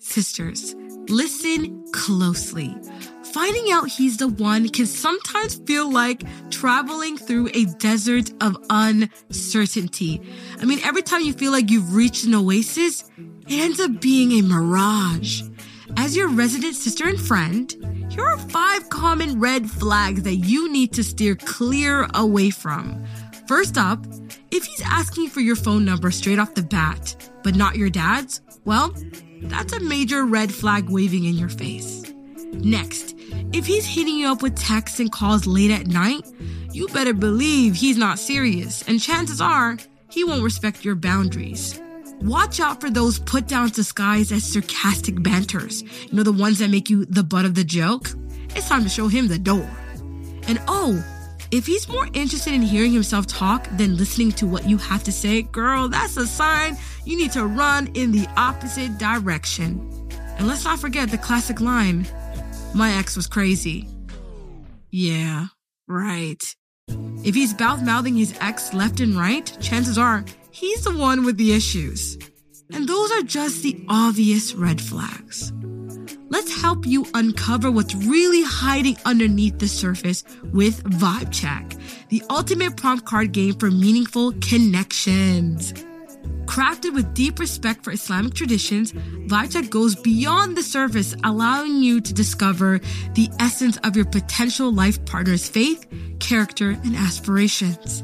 Sisters, listen closely. Finding out he's the one can sometimes feel like traveling through a desert of uncertainty. I mean, every time you feel like you've reached an oasis, it ends up being a mirage. As your resident sister and friend, here are five common red flags that you need to steer clear away from. First up, if he's asking for your phone number straight off the bat, but not your dad's, well, that's a major red flag waving in your face. Next, if he's hitting you up with texts and calls late at night, you better believe he's not serious, and chances are he won't respect your boundaries. Watch out for those put downs disguised as sarcastic banters. You know, the ones that make you the butt of the joke? It's time to show him the door. And oh, if he's more interested in hearing himself talk than listening to what you have to say, girl, that's a sign you need to run in the opposite direction. And let's not forget the classic line My ex was crazy. Yeah, right. If he's mouth mouthing his ex left and right, chances are he's the one with the issues. And those are just the obvious red flags. Let's help you uncover what's really hiding underneath the surface with Vibe Check, the ultimate prompt card game for meaningful connections. Crafted with deep respect for Islamic traditions, Check goes beyond the surface, allowing you to discover the essence of your potential life partner's faith, character, and aspirations.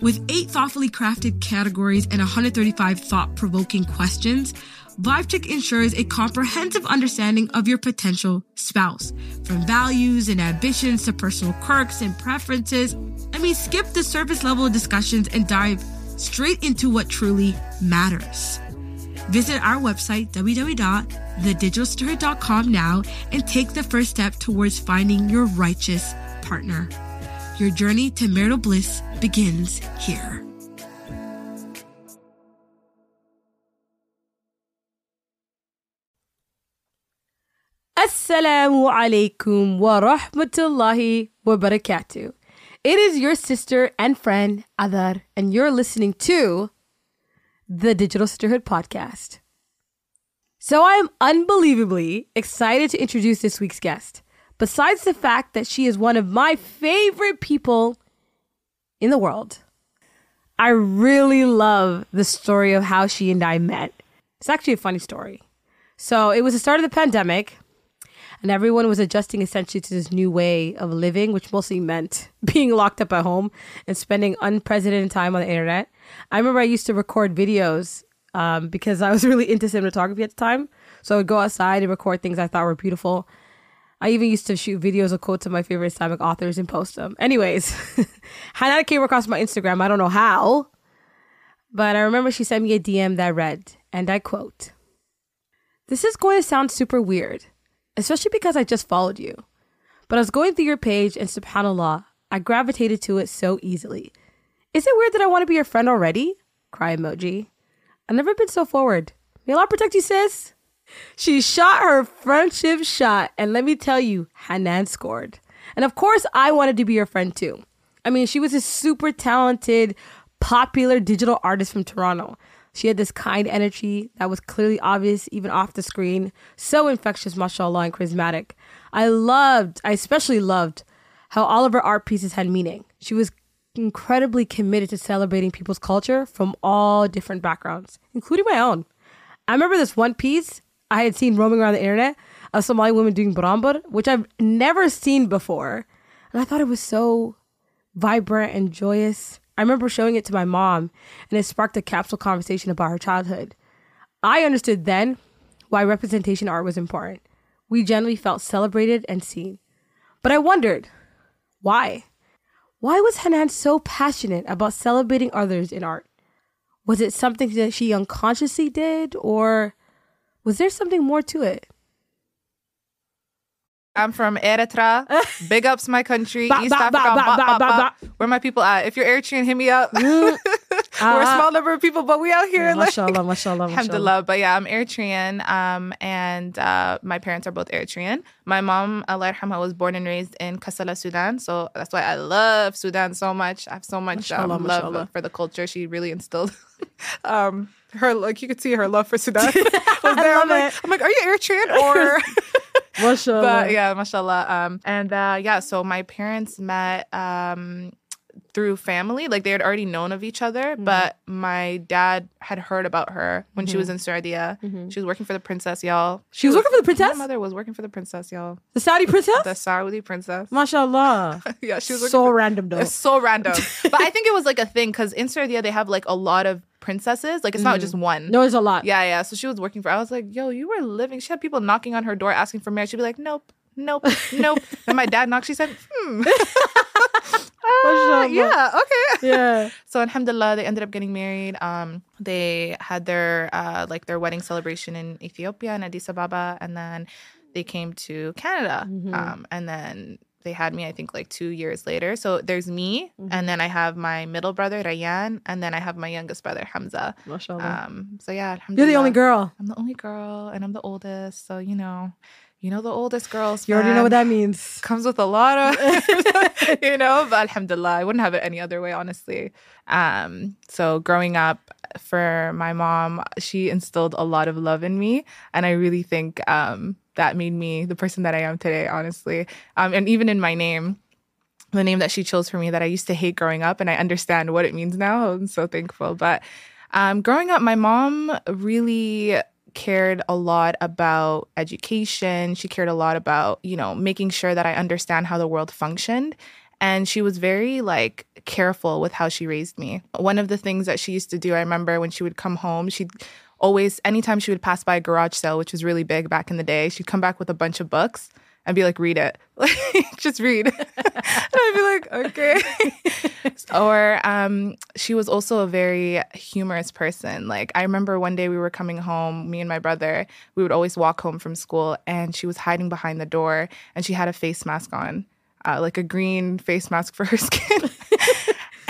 With eight thoughtfully crafted categories and 135 thought provoking questions, VibeCheck ensures a comprehensive understanding of your potential spouse, from values and ambitions to personal quirks and preferences. I mean, skip the surface level discussions and dive straight into what truly matters. Visit our website, www.thedigitalsisterhood.com now and take the first step towards finding your righteous partner. Your journey to marital bliss begins here. Assalamu alaikum wa rahmatullahi wa barakatuh. It is your sister and friend Adar, and you're listening to the Digital Sisterhood Podcast. So I am unbelievably excited to introduce this week's guest. Besides the fact that she is one of my favorite people in the world, I really love the story of how she and I met. It's actually a funny story. So it was the start of the pandemic and everyone was adjusting essentially to this new way of living, which mostly meant being locked up at home and spending unprecedented time on the internet. I remember I used to record videos um, because I was really into cinematography at the time. So I would go outside and record things I thought were beautiful. I even used to shoot videos of quotes of my favorite Islamic authors and post them. Anyways, Hanan came across my Instagram. I don't know how, but I remember she sent me a DM that read, and I quote, This is going to sound super weird, especially because I just followed you. But I was going through your page and subhanAllah, I gravitated to it so easily. Is it weird that I want to be your friend already? Cry emoji. I've never been so forward. May Allah protect you, sis. She shot her friendship shot, and let me tell you, Hanan scored. And of course, I wanted to be your friend too. I mean, she was a super talented, popular digital artist from Toronto. She had this kind energy that was clearly obvious even off the screen. So infectious, mashallah, and charismatic. I loved, I especially loved how all of her art pieces had meaning. She was incredibly committed to celebrating people's culture from all different backgrounds, including my own. I remember this one piece I had seen roaming around the internet of Somali women doing barambur, which I've never seen before. And I thought it was so vibrant and joyous. I remember showing it to my mom, and it sparked a capsule conversation about her childhood. I understood then why representation art was important. We generally felt celebrated and seen. But I wondered, why? Why was Hanan so passionate about celebrating others in art? Was it something that she unconsciously did, or was there something more to it? I'm from Eritrea. Big ups my country, ba, East ba, Africa. Ba, Where my people at? If you're Eritrean, hit me up. Mm. We're a uh, small number of people, but we out here. Yeah, like, mashallah, mashallah, alhamdulillah. But yeah, I'm Eritrean. Um, and uh, my parents are both Eritrean. My mom, Allah was born and raised in Kassala, Sudan. So that's why I love Sudan so much. I have so much mashallah, um, love for the culture. She really instilled um, her like you could see her love for Sudan was there. I'm love like, it. I'm like, are you Eritrean or? Mashallah. but yeah, mashallah. Um, and uh, yeah, so my parents met um, through family. Like they had already known of each other, Mm-hmm. but my dad had heard about her when she was in Saudi. She was working for the princess, y'all. Mm-hmm. She was working for the princess? My mother was working for the princess, y'all. The Saudi princess? The Saudi princess. Mashallah. yeah, she was working so for- random though. It's so random. but I think it was like a thing because in Saudi they have like a lot of princesses. Like it's not just one. Mm-hmm. No, it's a lot. Yeah, yeah. So she was working for. I was like, yo, you were living. She had people knocking on her door asking for marriage. She'd be like, nope, nope, nope. and my dad knocked. She said, hmm. Uh, yeah, okay. Yeah. So alhamdulillah, they ended up getting married. Um, they had their uh, like their wedding celebration in Ethiopia in Addis Ababa, and then they came to Canada. Um, and then they had me, I think, like two years later. So there's me, and then I have my middle brother Rayan, and then I have my youngest brother Hamza. Mashallah. Um, so yeah, You're the only girl. I'm the only girl, and I'm the oldest. So you know, you know the oldest girls. You already know what that means. comes with a lot of, you know. But alhamdulillah, I wouldn't have it any other way, honestly. Um, so growing up, for my mom, she instilled a lot of love in me, and I really think um, that made me the person that I am today. Honestly, um, and even in my name the name that she chose for me that I used to hate growing up, and I understand what it means now. I'm so thankful. But um, growing up, my mom really cared a lot about education. She cared a lot about, you know, making sure that I understand how the world functioned. And she was very like careful with how she raised me. One of the things that she used to do, I remember when she would come home, she'd always, anytime she would pass by a garage sale, which was really big back in the day, she'd come back with a bunch of books and be like, read it. Like, just read. and I'd be like, okay. or um, she was also a very humorous person. Like, I remember one day we were coming home, me and my brother, we would always walk home from school, and she was hiding behind the door, and she had a face mask on, uh, like a green face mask for her skin.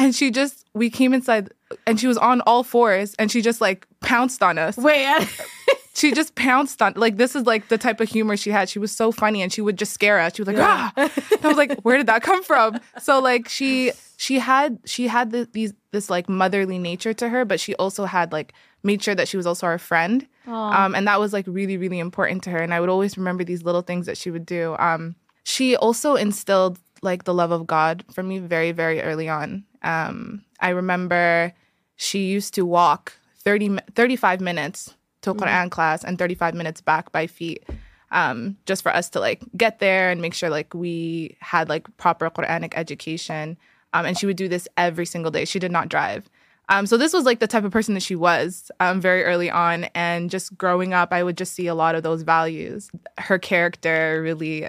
And she just, we came inside, and she was on all fours, and she just like pounced on us Wait, I- she just pounced on like this is like the type of humor she had. She was so funny and she would just scare us. She was like, ah. And I was like, where did that come from? So like she she had she had the, these this like motherly nature to her, but she also had like made sure that she was also our friend. Um, and that was like really really important to her. And I would always remember these little things that she would do. Um, she also instilled like the love of God for me very very early on. Um, I remember she used to walk 30 35 minutes to Quran class and 35 minutes back by feet um, just for us to like get there and make sure like we had like proper Quranic education. Um, and she would do this every single day. She did not drive. Um, so this was like the type of person that she was um, very early on. And just growing up, I would just see a lot of those values. Her character really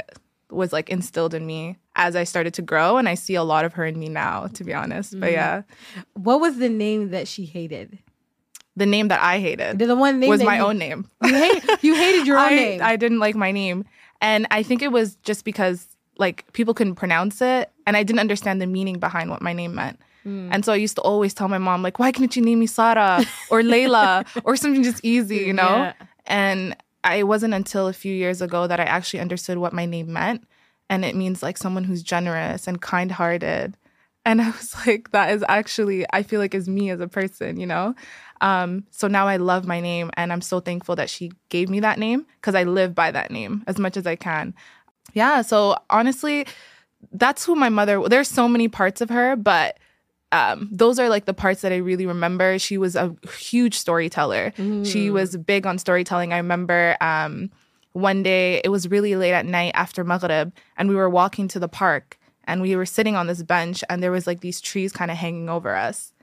was like instilled in me as I started to grow. And I see a lot of her in me now, to be honest. But yeah, what was the name that she hated? the name that I hated The one name was my you- own name. You, hate, you hated your own I, name. I didn't like my name. And I think it was just because like people couldn't pronounce it and I didn't understand the meaning behind what my name meant. Hmm. And so I used to always tell my mom, like, why can't you name me Sarah or Layla or something just easy, you know? Yeah. And It wasn't until a few years ago that I actually understood what my name meant. And it means like someone who's generous and kind hearted. And I was like, that is actually, I feel like is me as a person, you know? Um, so now I love my name and I'm so thankful that she gave me that name because I live by that name as much as I can. Yeah. So honestly, that's who my mother, there's so many parts of her, but um, those are like the parts that I really remember. She was a huge storyteller. She was big on storytelling. I remember um, one day it was really late at night after Maghrib, and we were walking to the park, and we were sitting on this bench, and there was like these trees kind of hanging over us.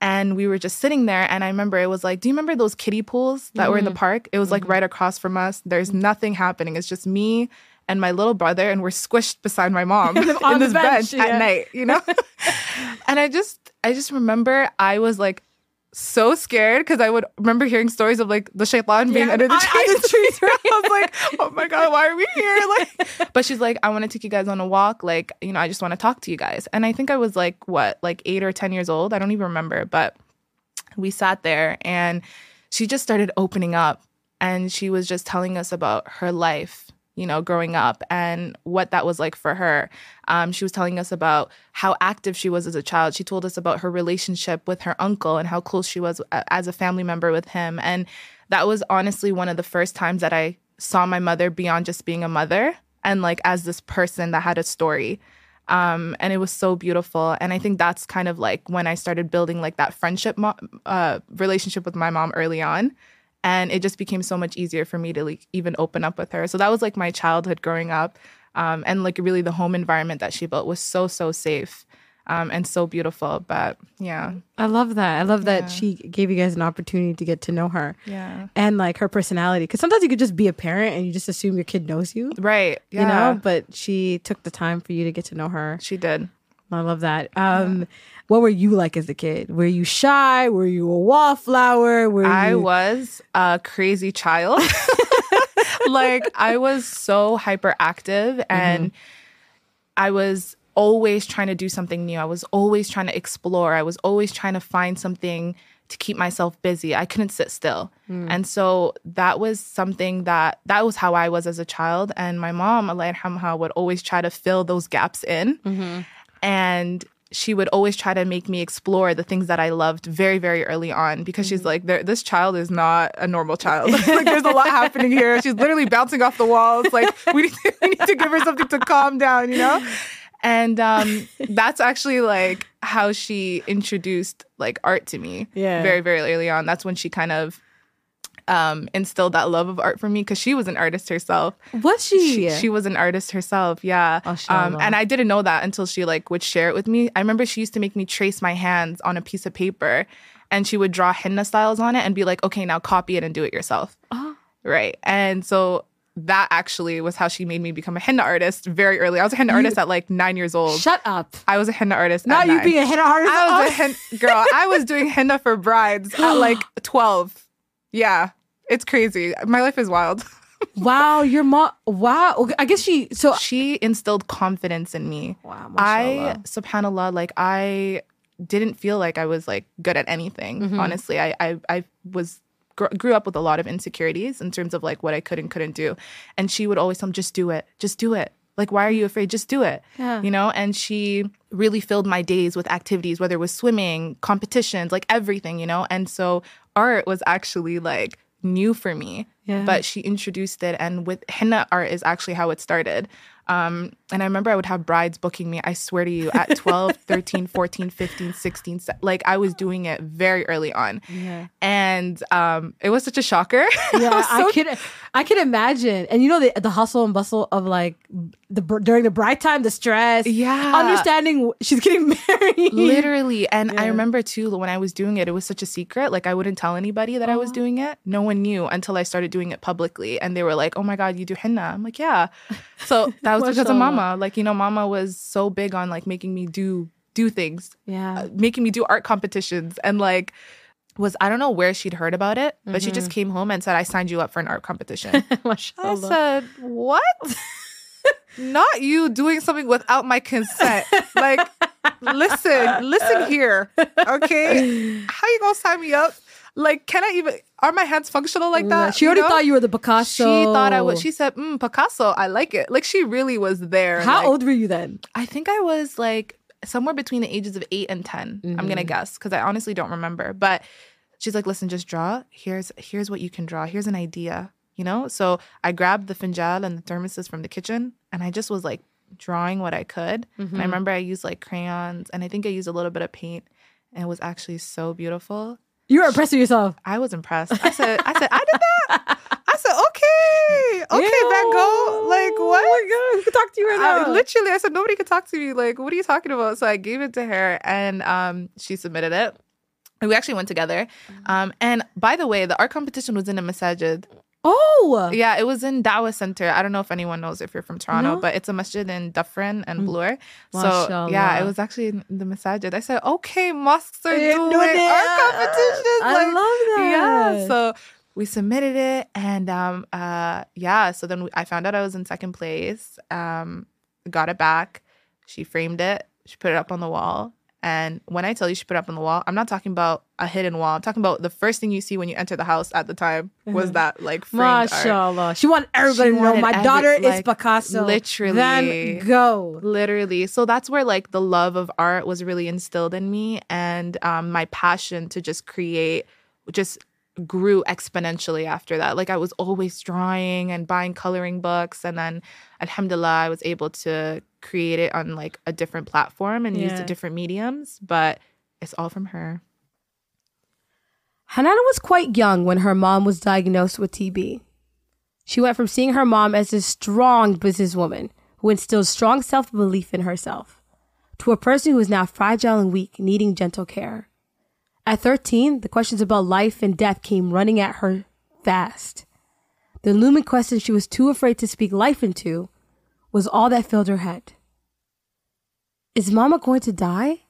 And we were just sitting there, and I remember it was like, do you remember those kiddie pools that were in the park? It was like right across from us. There's nothing happening. It's just me and my little brother, and we're squished beside my mom in On this bench, bench, yeah. at night, you know? and I just, I just remember I was like so scared because I would remember hearing stories of like the shaitan being Yeah, under the trees. the? I was like, oh my god, why are we here? Like, but she's like, I want to take you guys on a walk. Like, you know, I just want to talk to you guys. And I think I was like, what, like eight or ten years old? I don't even remember. But we sat there and she just started opening up and she was just telling us about her life you know, growing up and what that was like for her. Um, she was telling us about how active she was as a child. She told us about her relationship with her uncle and how close she was uh, as a family member with him. And that was honestly one of the first times that I saw my mother beyond just being a mother and like as this person that had a story. Um, and it was so beautiful. And I think that's kind of like when I started building like that friendship mo- uh, relationship with my mom early on and it just became so much easier for me to like even open up with her so that was like my childhood growing up um, and like really the home environment that she built was so so safe um, and so beautiful but yeah I love that. I love Yeah. that she gave you guys an opportunity to get to know her yeah and like her personality. Because sometimes you could just be a parent and you just assume your kid knows you, right yeah you know. But she took the time for you to get to know her. she did I love that. Um, What were you like as a kid? Were you shy? Were you a wallflower? Were I you? was a crazy child. like I was so hyperactive mm-hmm. and I was always trying to do something new. I was always trying to explore. I was always trying to find something to keep myself busy. I couldn't sit still. Mm. And so that was something that that was how I was as a child and my mom, Allah yarhamha, would always try to fill those gaps in. Mm-hmm. And she would always try to make me explore the things that I loved very, very early on because she's like, this child is not a normal child. like, there's a lot happening here. She's literally bouncing off the walls. Like, we need, to, we need to give her something to calm down, you know? And um, that's actually like how she introduced like art to me. Yeah. Very, very early on. That's when she kind of um, instilled that love of art for me because she was an artist herself Was she? she, she was an artist herself yeah um, and i didn't know that until she like would share it with me i remember she used to make me trace my hands on a piece of paper and she would draw henna styles on it and be like okay now copy it and do it yourself Oh. right and so that actually was how she made me become a henna artist very early i was a henna artist at like nine years old Shut up. i was a henna artist at you being a henna artist. I was a Oh. hen- girl. I was doing henna for brides at like 12. Yeah. It's crazy. My life is wild. wow, your mom. Wow. Okay, I guess she. So She instilled confidence in me. wow. I, subhanAllah, like I didn't feel like I was like good at anything. Mm-hmm. Honestly, I, I, I was gr- grew up with a lot of insecurities in terms of like what I could and couldn't do. And she would always tell me, just do it. Just do it. Like, why are you afraid? Just do it. Yeah. You know? And she really filled my days with activities, whether it was swimming, competitions, like everything, you know? And so art was actually like new for me. Yeah. But she introduced it. And with henna art is actually how it started. Um, and I remember I would have brides booking me, I swear to you, at 12, 13, 14, 15, 16. se- Like I was doing it very early on. Yeah. And um, it was such a shocker. Yeah, I so- could, I could imagine, and you know the the hustle and bustle of like the during the bride time, the stress, Yeah. understanding she's getting married, Literally. And I remember too, when I was doing it, it was such a secret. Like I wouldn't tell anybody that I was doing it. No one knew until I started doing it publicly. And they were like, oh my God, you do henna. I'm like, yeah. So that was because of Mashallah. Mama. Like, you know, mama was so big on like making me do do things Yeah, making me do art competitions and like was I don't know where she'd heard about it, but she just Mm-hmm. came home and said I signed you up for an art competition. I said, "What? Not you doing something without my consent. Like listen, listen here. Okay? How you to sign me up? Like can I even are my hands functional like that? she You already know? thought you were the Picasso. She thought I was. She said, mm, "Picasso, I like it." Like she really was there. How like, old were you then? I think I was like somewhere between the ages of eight and 10 I'm gonna guess because I honestly don't remember. But she's like, "Listen, just draw. Here's here's what you can draw. Here's an idea." You know. So I grabbed the finjal and the thermoses from the kitchen, and I just was like drawing what I could. And I remember I used like crayons, and I think I used a little bit of paint, and it was actually so beautiful. You were impressed with yourself. I was impressed. I said, I said, I did that. I said, okay, okay, Van Gogh. Like what? Oh my god, who could talk to you right I, now? literally, I said nobody could talk to me. Like, what are you talking about? So I gave it to her, and um, she submitted it. And we actually went together. Um, and by the way, the art competition was in a masajid. Oh, Yeah, it was in Dawah Center. I don't know if anyone knows if you're from Toronto, No? but it's a masjid in Dufferin and Bloor. So yeah, it was actually in the masajid. I said, okay, mosques are doing art competitions. I Like, love that. Yeah, so we submitted it, and um, uh, yeah. So then we, I found out I was in second place. Um, got it back. She framed it. She put it up on the wall, And when I tell you she put it up on the wall, I'm not talking about a hidden wall. I'm talking about the first thing you see when you enter the house at the time was that like framed art. Mashallah. She wanted everybody She to know my every- daughter is Picasso. literally. Van Gogh. Literally. So that's where like the love of art was really instilled in me and um, my passion to just create just grew exponentially after that. Like I was always drawing and buying coloring books and then alhamdulillah I was able to create it on like a different platform and use Yeah. the different mediums, but it's all from her. Hanan was quite young when her mom was diagnosed with TB. She went from seeing her mom as a strong businesswoman who instilled strong self belief in herself to a person who is now fragile and weak, needing gentle care. At 13, the questions about life and death came running at her fast. The looming question she was too afraid to speak life into was all that filled her head. Is Mama going to die?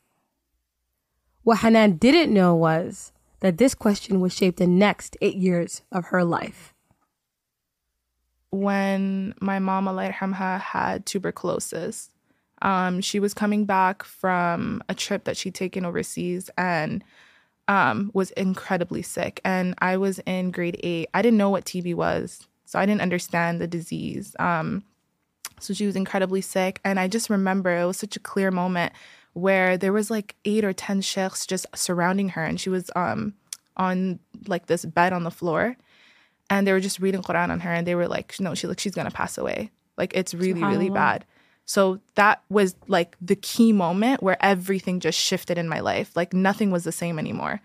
What Hanan didn't know was that this question would shape the next eight years of her life. when my mom Allah yarhamha, had tuberculosis. Um, she was coming back from a trip that she'd taken overseas and um, was incredibly sick. And I was in grade eight. I didn't know what TB was, so I didn't understand the disease. Um, so she was incredibly sick. And I just remember it was such a clear moment where there was like eight or 10 sheikhs just surrounding her. And she was um, on like this bed on the floor and they were just reading Quran on her and they were like, no, she like she's gonna pass away. Like it's really, really bad. So that was like the key moment where everything just shifted in my life. Like nothing was the same anymore.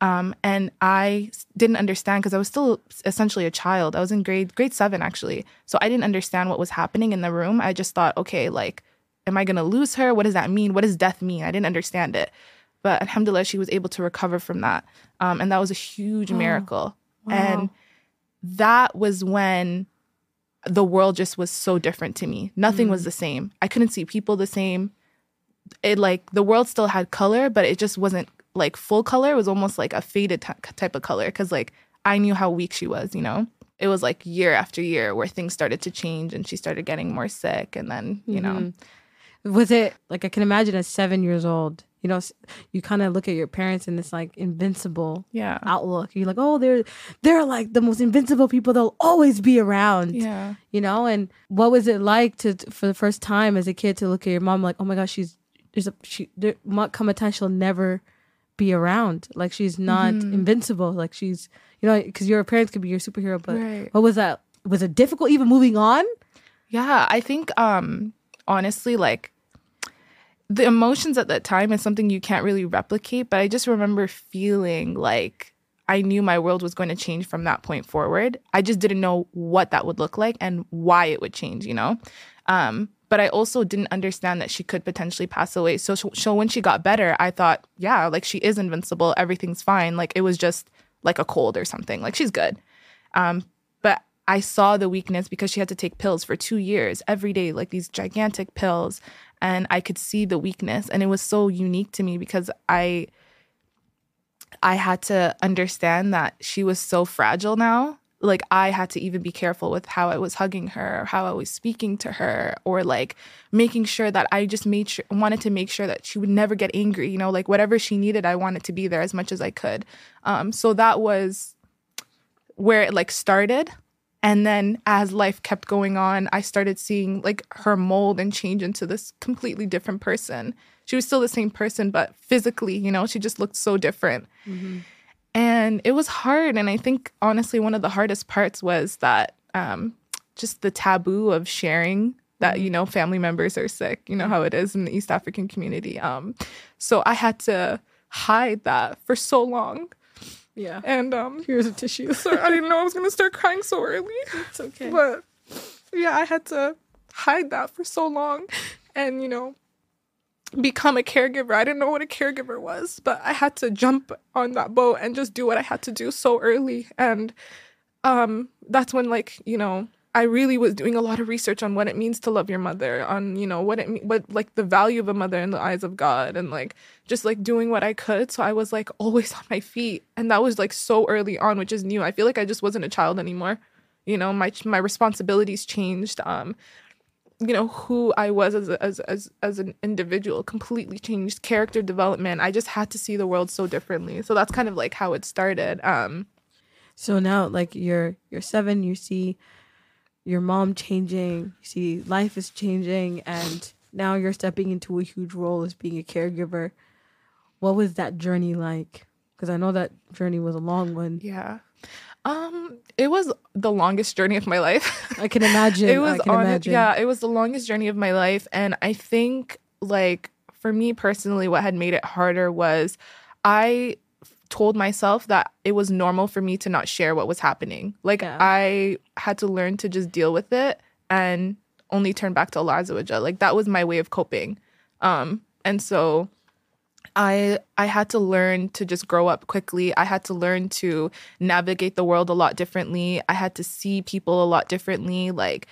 Um, and I didn't understand because I was still essentially a child. I was in grade grade seven actually, so I didn't understand what was happening in the room. I just thought, okay, like, am I gonna lose her? What does that mean? What does death mean? I didn't understand it. But alhamdulillah, she was able to recover from that, um, and that was a huge miracle. And that was when the world just was so different to me. Nothing was the same. I couldn't see people the same. It like the world still had color, but it just wasn't like full color. Was almost like a faded ty- type of color because like I knew how weak she was, you know? It was like year after year where things started to change and she started getting more sick. And then, you know, mm-hmm. Was it like I can imagine at seven years old, you know, you kind of look at your parents in this like invincible yeah. outlook. You're like, oh, they're they're like the most invincible people. They'll always be around. Yeah. You know, and what was it like to for the first time as a kid to look at your mom like, oh my gosh, she's there's a she there might come a time she'll never be around. Like she's not Mm-hmm. invincible. Like she's you know because your parents could be your superhero, but Right. what was that? Was it difficult even moving on? Yeah, I think um honestly like the emotions at that time is something you can't really replicate, but I just remember feeling like I knew my world was going to change from that point forward. I just didn't know what that would look like and why it would change, you know? Um but I also didn't understand that she could potentially pass away. So, so when she got better, I thought, yeah, like she is invincible. Everything's fine. Like it was just like a cold or something. Like she's good. Um, but I saw the weakness because she had to take pills for two years every day, like these gigantic pills. And I could see the weakness. And it was so unique to me because I I had to understand that she was so fragile now. Like I had to even be careful with how I was hugging her, how I was speaking to her, or like making sure that I just made sure wanted to make sure that she would never get angry. You know, like whatever she needed, I wanted to be there as much as I could. Um, so that was where it like started. And then as life kept going on, I started seeing like her mold and change into this completely different person. She was still the same person, but physically, you know, she just looked so different. And it was hard. And I think honestly, one of the hardest parts was that um, just the taboo of sharing that, you know, family members are sick. You know how it is in the East African community. Um, so I had to hide that for so long. Yeah. And um, Here's a tissue. sorry, I didn't know I was gonna start crying so early. It's okay. But yeah, I had to hide that for so long and, you know, become a caregiver. I didn't know what a caregiver was, but I had to jump on that boat and just do what I had to do so early. And um that's when like, you know, I really was doing a lot of research on what it means to love your mother, on, you know, what it what like the value of a mother in the eyes of God and like just like doing what I could. So I was like always on my feet. And that was like so early on, which is new. I feel like I just wasn't a child anymore. You know, my my responsibilities changed. Um you know who I was as a, as as as an individual completely changed character development. I just had to see the world so differently. So that's kind of like how it started. Um so now like you're you're 7 you see your mom changing you see life is changing and now you're stepping into a huge role as being a caregiver. What was that journey like? Because I know that journey was a long one. Yeah um, it was the longest journey of my life. I can imagine. it was I can on, imagine. yeah, it was the longest journey of my life, and I think like for me personally, what had made it harder was I told myself that it was normal for me to not share what was happening. Like Yeah. I had to learn to just deal with it and only turn back to Allah Azza wa Jal. Like that was my way of coping. Um, and so I I had to learn to just grow up quickly. I had to learn to navigate the world a lot differently. I had to see people a lot differently like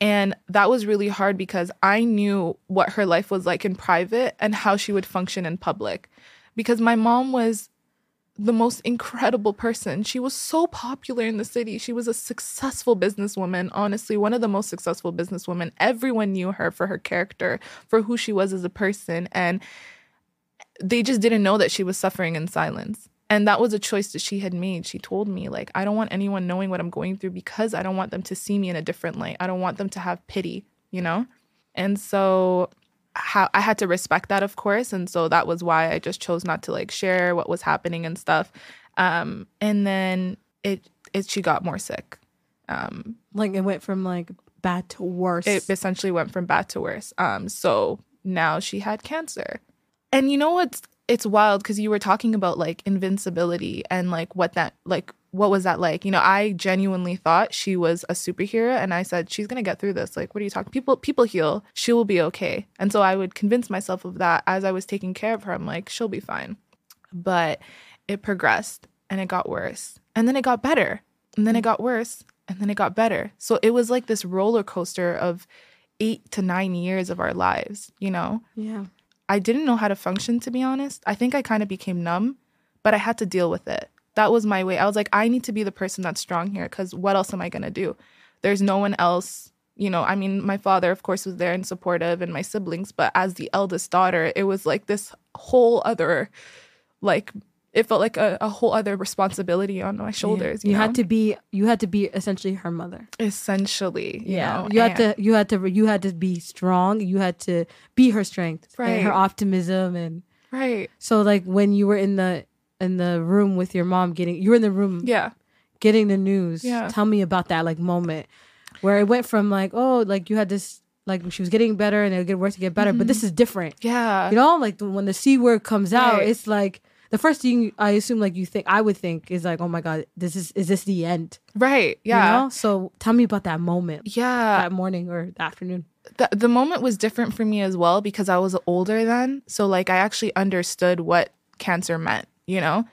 and that was really hard because I knew what her life was like in private and how she would function in public. Because my mom was the most incredible person. She was so popular in the city. She was a successful businesswoman, honestly, one of the most successful businesswomen. Everyone knew her for her character, for who she was as a person. And they just didn't know that she was suffering in silence. And that was a choice that she had made. She told me, like, I don't want anyone knowing what I'm going through because I don't want them to see me in a different light. I don't want them to have pity, you know? And so how I had to respect that, of course. And so that was why I just chose not to like share what was happening and stuff. Um, and then it, it she got more sick. Um, like it went from like bad to worse. it essentially went from bad to worse. Um, so now she had cancer. And you know what's it's wild because you were talking about like invincibility and like what that like what was that like? You know, I genuinely thought she was a superhero and I said, She's gonna get through this. Like, what are you talking? People people heal. She will be okay. And so I would convince myself of that as I was taking care of her. I'm like, she'll be fine. But it progressed and it got worse. And then it got better. And then it got worse. And then it got better. So it was like this roller coaster of eight to nine years of our lives, you know? yeah. I didn't know how to function, to be honest. I think I kind of became numb, but I had to deal with it. That was my way. I was like, I need to be the person that's strong here because what else am I going to do? There's no one else. You know, I mean, my father, of course, was there and supportive, and my siblings, but as the eldest daughter, it was like this whole other, like, it felt like a, a whole other responsibility on my shoulders. You, You, know? had to be you had to be essentially her mother. essentially, you know, you had and- to you had to you had to be strong. You had to be her strength, and her optimism, and right, so like when you were in the in the room with your mom getting you were in the room yeah. getting the news. Yeah. Tell me about that like moment where it went from like oh like you had this like she was getting better and it would get worse to get better, but mm-hmm. this is different. Yeah. You know, like when the c word comes out, Right. it's like the first thing I assume like you think I would think is like oh my god this is is this the end? right. You Yeah. know? So tell me about that moment, Yeah. that morning or the afternoon. the, the moment was different for me as well because I was older then. So like I actually understood what cancer meant, you know?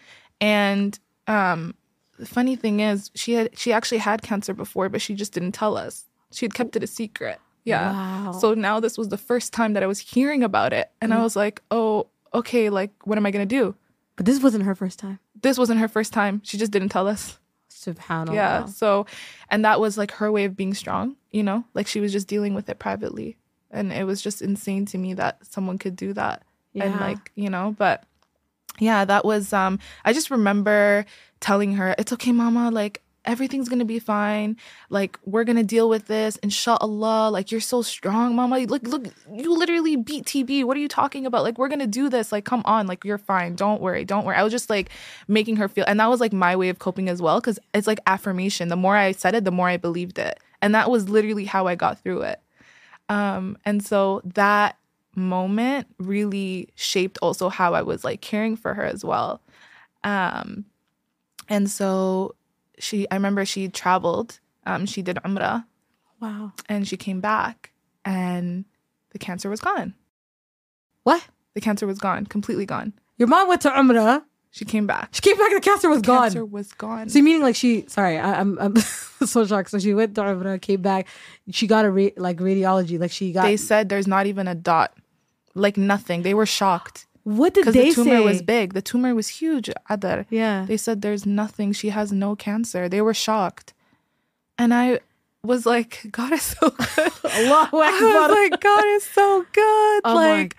And um the funny thing is she had she actually had cancer before, but she just didn't tell us. She had kept it a secret. Yeah. Wow. So now this was the first time that I was hearing about it. And I was like, oh, okay, like what am I gonna do? But this wasn't her first time. This wasn't her first time. She just didn't tell us. Subhanallah. Yeah. So, and that was like her way of being strong, you know? Like she was just dealing with it privately. And it was just insane to me that someone could do that. And like, you know, but yeah, that was um I just remember telling her, "It's okay, mama, like everything's to be fine. Like we're to deal with this, inshallah. Like you're so strong, mama. Look look, you literally beat TB. What are you talking about? Like we're to do this. Like come on, like you're fine. Don't worry. Don't worry." I was just like making her feel and that was like my way of coping as well cuz it's like affirmation. The more I said it, the more I believed it. And that was literally how I got through it. Um and so that moment really shaped also how I was like caring for her as well. Um, and so she, I remember she traveled, um, she did Umrah Wow. and she came back and the cancer was gone. What? The cancer was gone, completely gone. Your mom went to Umrah. She came back. She came back. The cancer was gone. The cancer was gone. So meaning like she? Sorry, I, I'm I'm so shocked. So she went to Umrah, came back. She got a ra- like radiology. Like she got. they said there's not even a dot, like nothing. They were shocked what did because they the tumor say? was big. The tumor was huge. Adar. Yeah. They said there's nothing. She has no cancer. They were shocked. And I was like, God is so good. Allahu I was like, God is so good. Oh like,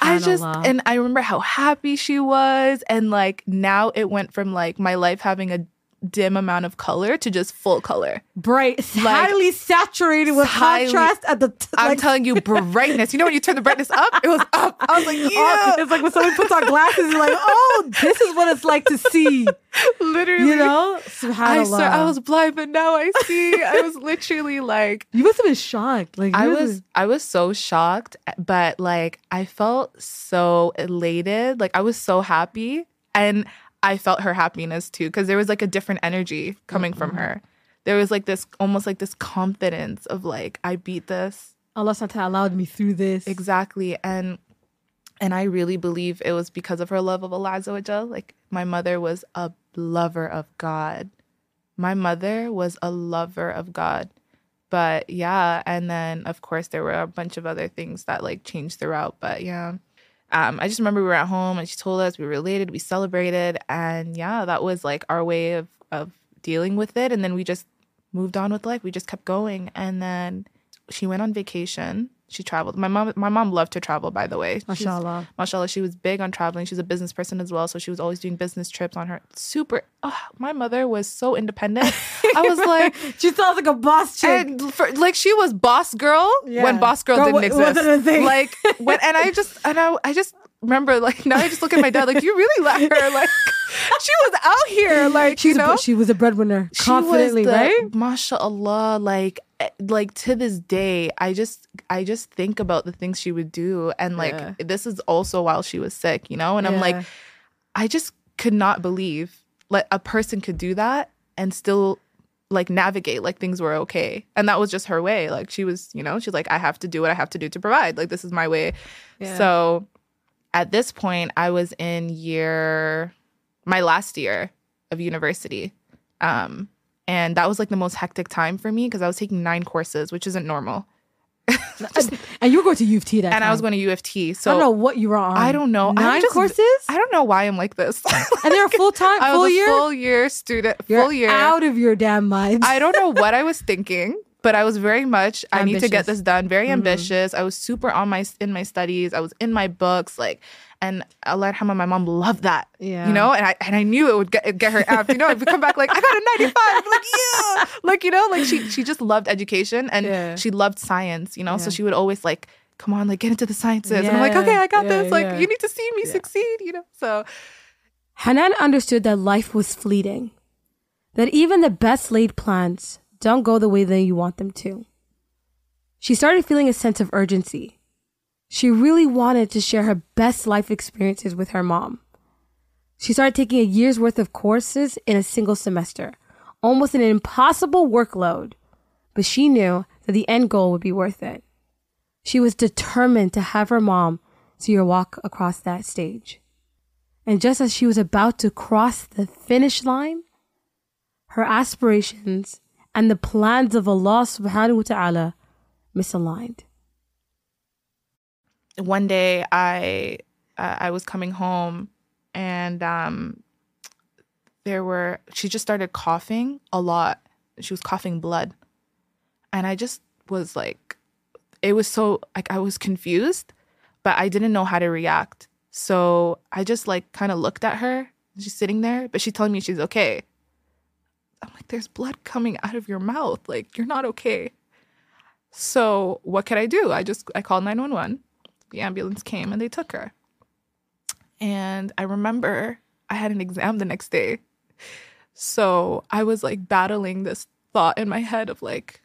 I just and I remember how happy she was, and like now it went from like my life having a dim amount of color to just full color. bright, highly saturated with highly- contrast at the. T- I'm like, telling you, brightness. You know when you turn the brightness up, it was up. I was like, oh, yeah, it's like when someone puts on glasses, you're like, oh, this is what it's like to see. literally. You know, I swear I was blind, but now I see. I was literally like, You must have been shocked. Like I was I was so shocked, but like I felt so elated. Like I was so happy and I felt her happiness too because there was like a different energy coming from mm-hmm. her. There was like this almost like this confidence of like I beat this Allah SWT allowed me through this. exactly and and I really believe it was because of her love of Allah Azza wa Jal. Like my mother was a lover of God. My mother was a lover of God. But yeah, and then of course there were a bunch of other things that like changed throughout. But yeah. Um, I just remember we were at home and she told us we were related, we celebrated, and yeah, that was like our way of of dealing with it. And then we just moved on with life. We just kept going. And then she went on vacation. She traveled. My mom my mom loved to travel, by the way. She's- Mashallah. mashallah, she was big on traveling. She's a business person as well, so she was always doing business trips on her. Super. Oh, my mother was so independent. I was like, She sounds like a boss chick. and for, like she was boss girl Yeah. when boss girl, Girl didn't exist. wasn't a thing. Like when, and I just and I, I just remember like now I just look at my dad like you really let her like she was out here like She's you a, she was a breadwinner, confidently, the, right? Mashallah, like eh, like to this day, I just I just think about the things she would do, and like Yeah. this is also while she was sick, you know. And I'm like, I just could not believe like a person could do that and still like navigate like things were okay, and that was just her way. Like she was, you know, she's like, I have to do what I have to do to provide. Like this is my way. Yeah. So at this point, I was in year my last year of university. Um, and that was like the most hectic time for me because I was taking nine courses, which isn't normal. and you were going to U of T that And I was going to U of T. So I don't know what you were on. I don't know. I'm Nine just- courses, I don't know why I'm like this. and they're full time, full year. full year student, You're full year. out of your damn mind. I don't know what I was thinking, but I was very much I need to get this done. Very Mhm. ambitious. I was super on my in my studies. I was in my books, like, and Allah yarhamha, my mom loved that. Yeah. you know, and I and I knew it would get get her amped. You know, I'd come back like I got a ninety five. Like yeah, like you know, like she she just loved education and Yeah. she loved science. You know, so she would always like. Come on, like get into the sciences. And I'm like, okay, I got Yeah, this. Like, yeah. you need to see me Yeah. succeed, you know? So Hanan understood that life was fleeting, that even the best laid plans don't go the way that you want them to. She started feeling a sense of urgency. She really wanted to share her best life experiences with her mom. She started taking a year's worth of courses in a single semester, almost an impossible workload, but she knew that the end goal would be worth it. She was determined to have her mom see her walk across that stage. And just as she was about to cross the finish line, her aspirations and the plans of Allah subhanahu wa ta'ala misaligned. one day I uh, I was coming home and um there were she just started coughing a lot. She was coughing blood. And I just was like it was so like I was confused, but I didn't know how to react. So I just like kind of looked at her. She's sitting there, but she's telling me she's okay. I'm like there's blood coming out of your mouth. Like you're not okay. So what could I do? I just I called 911 the ambulance came and they took her. And I remember I had an exam the next day. So I was like battling this thought in my head of like,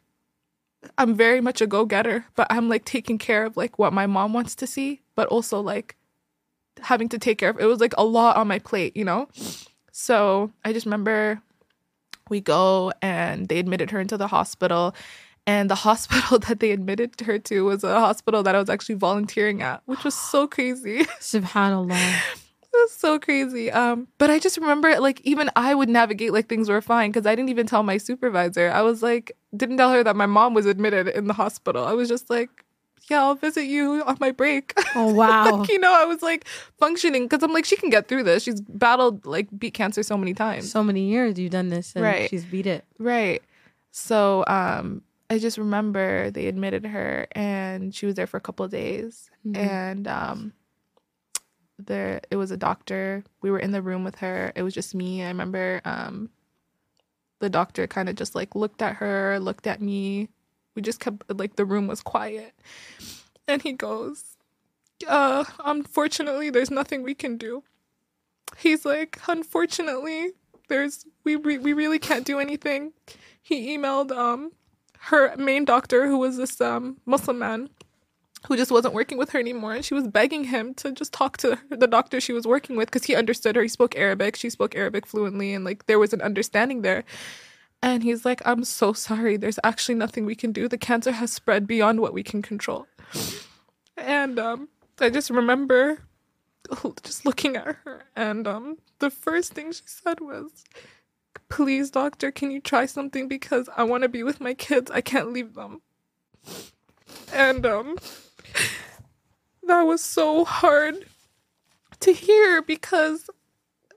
I'm very much a go getter, but I'm like taking care of like what my mom wants to see, but also like having to take care of it was like a lot on my plate, you know? So I just remember we go and they admitted her into the hospital and the hospital that they admitted her to was a hospital that I was actually volunteering at, which was so crazy. Subhanallah. was so crazy. Um, but I just remember like even I would navigate like things were fine because I didn't even tell my supervisor. I was like, didn't tell her that my mom was admitted in the hospital. I was just like, yeah, I'll visit you on my break. Oh, wow. like, you know, I was like functioning because I'm like, she can get through this. She's battled like beat cancer so many times. so many years you've done this and Right. she's beat it. Right. So um, I just remember they admitted her, and she was there for a couple of days, Mhm. and um, there it was a doctor. We were in the room with her. It was just me. I remember um, the doctor kind of just like looked at her, looked at me. We just kept like the room was quiet, and he goes, "Uh, unfortunately, there's nothing we can do." He's like, "Unfortunately, there's we re- we really can't do anything." He emailed um her main doctor, who was this um Muslim man, who just wasn't working with her anymore, and she was begging him to just talk to the doctor she was working with because he understood her. He spoke Arabic, she spoke Arabic fluently, and like there was an understanding there. And he's like, "I'm so sorry. There's actually nothing we can do. The cancer has spread beyond what we can control." And um, I just remember just looking at her, and um, the first thing she said was, please doctor can you try something because i want to be with my kids i can't leave them and um that was so hard to hear because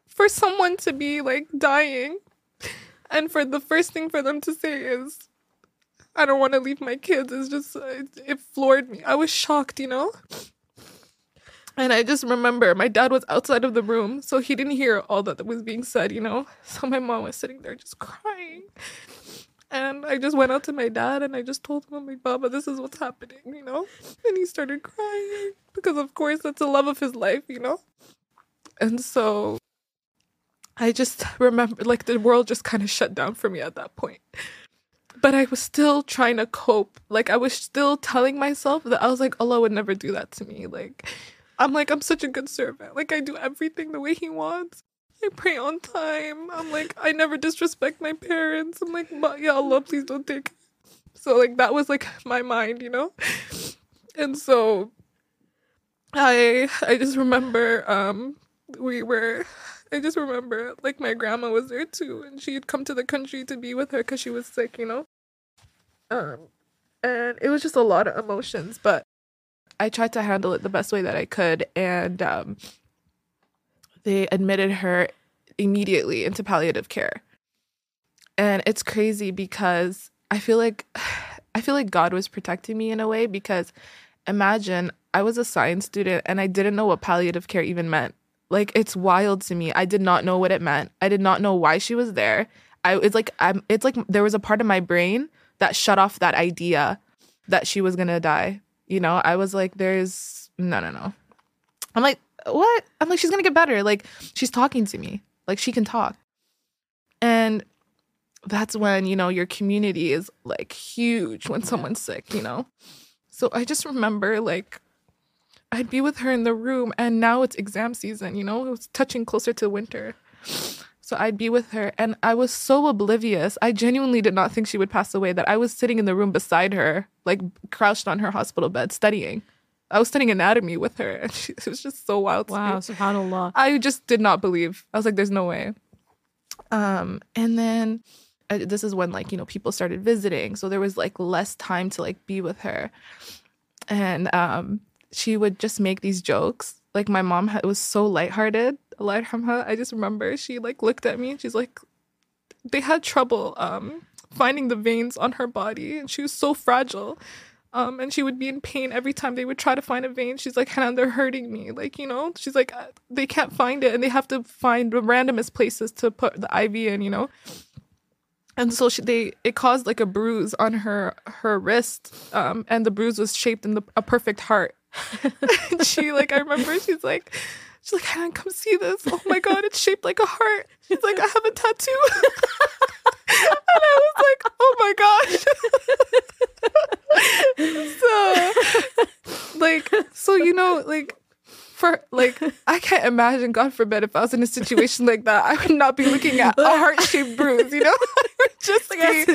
for someone to be like dying and for the first thing for them to say is i don't want to leave my kids it's just uh, it, it floored me i was shocked you know and I just remember my dad was outside of the room, so he didn't hear all that was being said, you know? So my mom was sitting there just crying. And I just went out to my dad and I just told him, I'm like, Baba, this is what's happening, you know? And he started crying because, of course, that's the love of his life, you know? And so I just remember, like, the world just kind of shut down for me at that point. But I was still trying to cope. Like, I was still telling myself that I was like, Allah would never do that to me. Like, I'm like, I'm such a good servant. Like, I do everything the way He wants. I pray on time. I'm like, I never disrespect my parents. I'm like, "Ma- ya Allah, please don't take. So like that was like my mind, you know. And so, I I just remember um we were. I just remember like my grandma was there too, and she had come to the country to be with her because she was sick, you know. Um, and it was just a lot of emotions, but I tried to handle it the best way that I could, and um, they admitted her immediately into palliative care. And it's crazy because I feel like I feel like God was protecting me in a way because imagine I was a science student and I didn't know what palliative care even meant. Like it's wild to me. I did not know what it meant. I did not know why she was there. I it's like I'm it's like there was a part of my brain that shut off that idea that she was going to die. You know, I was like there's no no no. I'm like what? I'm like she's going to get better. Like she's talking to me. Like she can talk. And that's when, you know, your community is like huge when someone's sick, you know? So I just remember like I'd be with her in the room and now it's exam season, you know? It was touching closer to winter. So I'd be with her and I was so oblivious. I genuinely did not think she would pass away that I was sitting in the room beside her, like crouched on her hospital bed studying. I was studying anatomy with her and she, it was just so wild. to. Wow, subhanAllah. I just did not believe. I was like, there's no way. Um, and then uh, this is when like you know people started visiting, so there was like less time to like be with her, and um, she would just make these jokes. Like my mom had, was so lighthearted. Yarhamha. I just remember she like looked at me and she's like, they had trouble um finding the veins on her body, and she was so fragile. Um, and she would be in pain every time they would try to find a vein. She's like, Hanan, they're hurting me. Like, you know, she's like, "Uh, they can't find it and they have to find the randomest places to put the IV in, you know? And so she, they, it caused like a bruise on her, her wrist. Um, and the bruise was shaped in the, a perfect heart. and she, like, I remember she's like, she's like, Hanan, come see this. Oh my God, it's shaped like a heart. She's like, I have a tattoo. and I was like, oh my gosh. so, like, so, you know, like, for like, I can't imagine, God forbid, if I was in a situation like that, I would not be looking at a heart shaped bruise, you know? Just be,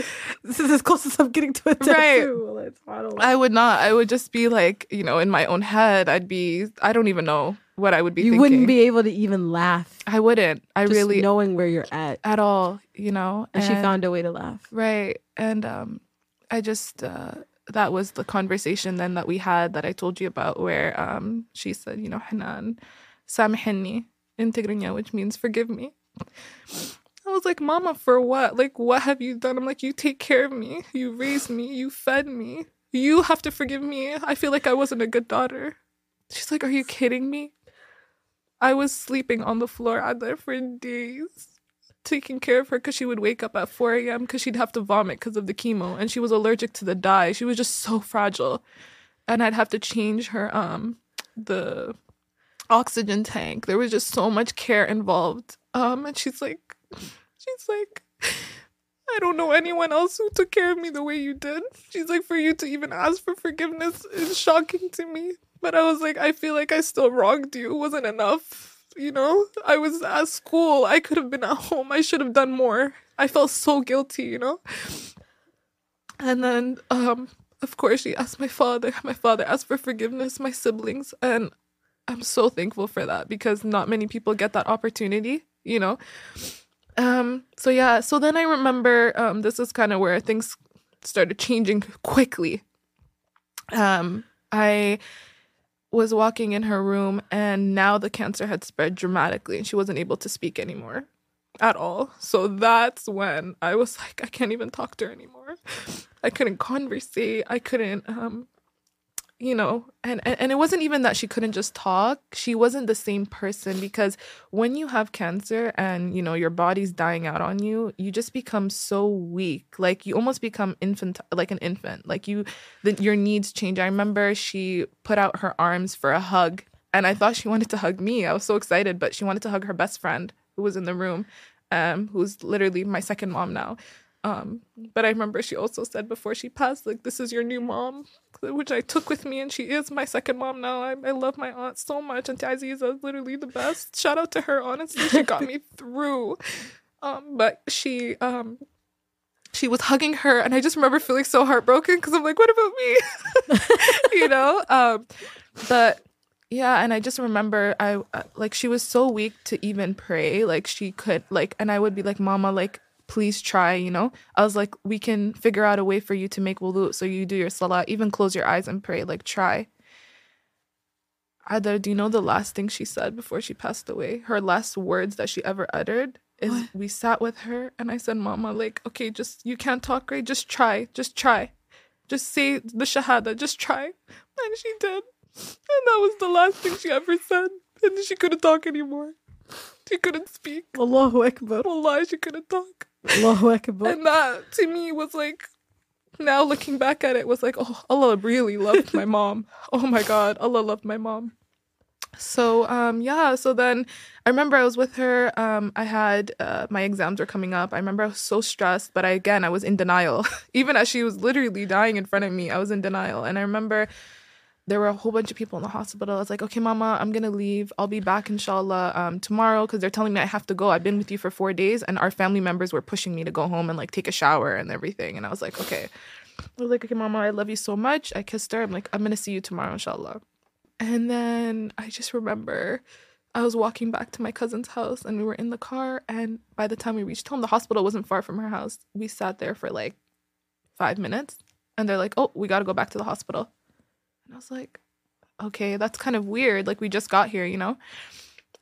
this is as close as I'm getting to a tattoo. Right. Well. I would not. I would just be like, you know, in my own head, I'd be, I don't even know what I would be you thinking. wouldn't be able to even laugh. I wouldn't. I just really, knowing where you're at. at all, you know? And she found a way to laugh. Right. And um I just uh that was the conversation then that we had that I told you about where um she said, you know, Hanan, samhinni in Tigrinya, which means forgive me. I was like, Mama, for what? Like, what have you done? I'm like, You take care of me. You raised me. You fed me. You have to forgive me. I feel like I wasn't a good daughter. She's like, Are you kidding me? I was sleeping on the floor out there for days, taking care of her because she would wake up at 4 a.m. because she'd have to vomit because of the chemo and she was allergic to the dye. She was just so fragile. And I'd have to change her um the oxygen tank. There was just so much care involved. Um and she's like she's like I don't know anyone else who took care of me the way you did. She's like, for you to even ask for forgiveness is shocking to me. But I was like, I feel like I still wronged you. It wasn't enough. You know, I was at school. I could have been at home. I should have done more. I felt so guilty, you know? And then, um, of course, she asked my father. My father asked for forgiveness, my siblings. And I'm so thankful for that because not many people get that opportunity, you know? Um, so yeah, so then I remember um, this is kind of where things started changing quickly. Um, I was walking in her room and now the cancer had spread dramatically and she wasn't able to speak anymore at all. So that's when I was like, I can't even talk to her anymore. I couldn't conversate. I couldn't um you know and, and it wasn't even that she couldn't just talk. She wasn't the same person because when you have cancer and you know your body's dying out on you you just become so weak. Like you almost become infant like an infant. Like you the, your needs change. I remember she put out her arms for a hug and i thought she wanted to hug me. I was so excited but she wanted to hug her best friend who was in the room um who's literally my second mom now um, but I remember she also said before she passed, like, this is your new mom, which I took with me, and she is my second mom now. I, I love my aunt so much, and Aziza is literally the best. Shout out to her, honestly, she got me through. Um, but she um she was hugging her, and I just remember feeling so heartbroken because I'm like, what about me? you know? Um, but yeah, and I just remember I uh, like she was so weak to even pray. Like she could like, and I would be like, Mama, like please try, you know? I was like, we can figure out a way for you to make wudu so you do your salah, even close your eyes and pray, like try. Adar, do you know the last thing she said before she passed away? Her last words that she ever uttered is what? we sat with her and I said, Mama, like, okay, just you can't talk great, just try, just try. Just say the shahada, just try. And she did. And that was the last thing she ever said. And she couldn't talk anymore. She couldn't speak. Allahu Akbar. Wallah, she couldn't talk. Allahu Akbar. And that to me was like, now looking back at it, was like, oh, Allah really loved my mom. Oh my God, Allah loved my mom. So um yeah, so then I remember I was with her. Um, I had uh, my exams were coming up. I remember I was so stressed, but I again I was in denial. Even as she was literally dying in front of me, I was in denial. And I remember there were a whole bunch of people in the hospital. I was like, okay, mama, I'm gonna leave. I'll be back inshallah um, tomorrow because they're telling me I have to go. I've been with you for four days, and our family members were pushing me to go home and like take a shower and everything. And I was like, okay. I was like, okay, mama, I love you so much. I kissed her. I'm like, I'm gonna see you tomorrow, inshallah. And then I just remember I was walking back to my cousin's house and we were in the car. And by the time we reached home, the hospital wasn't far from her house. We sat there for like five minutes and they're like, oh, we gotta go back to the hospital. And I was like, okay, that's kind of weird. Like, we just got here, you know?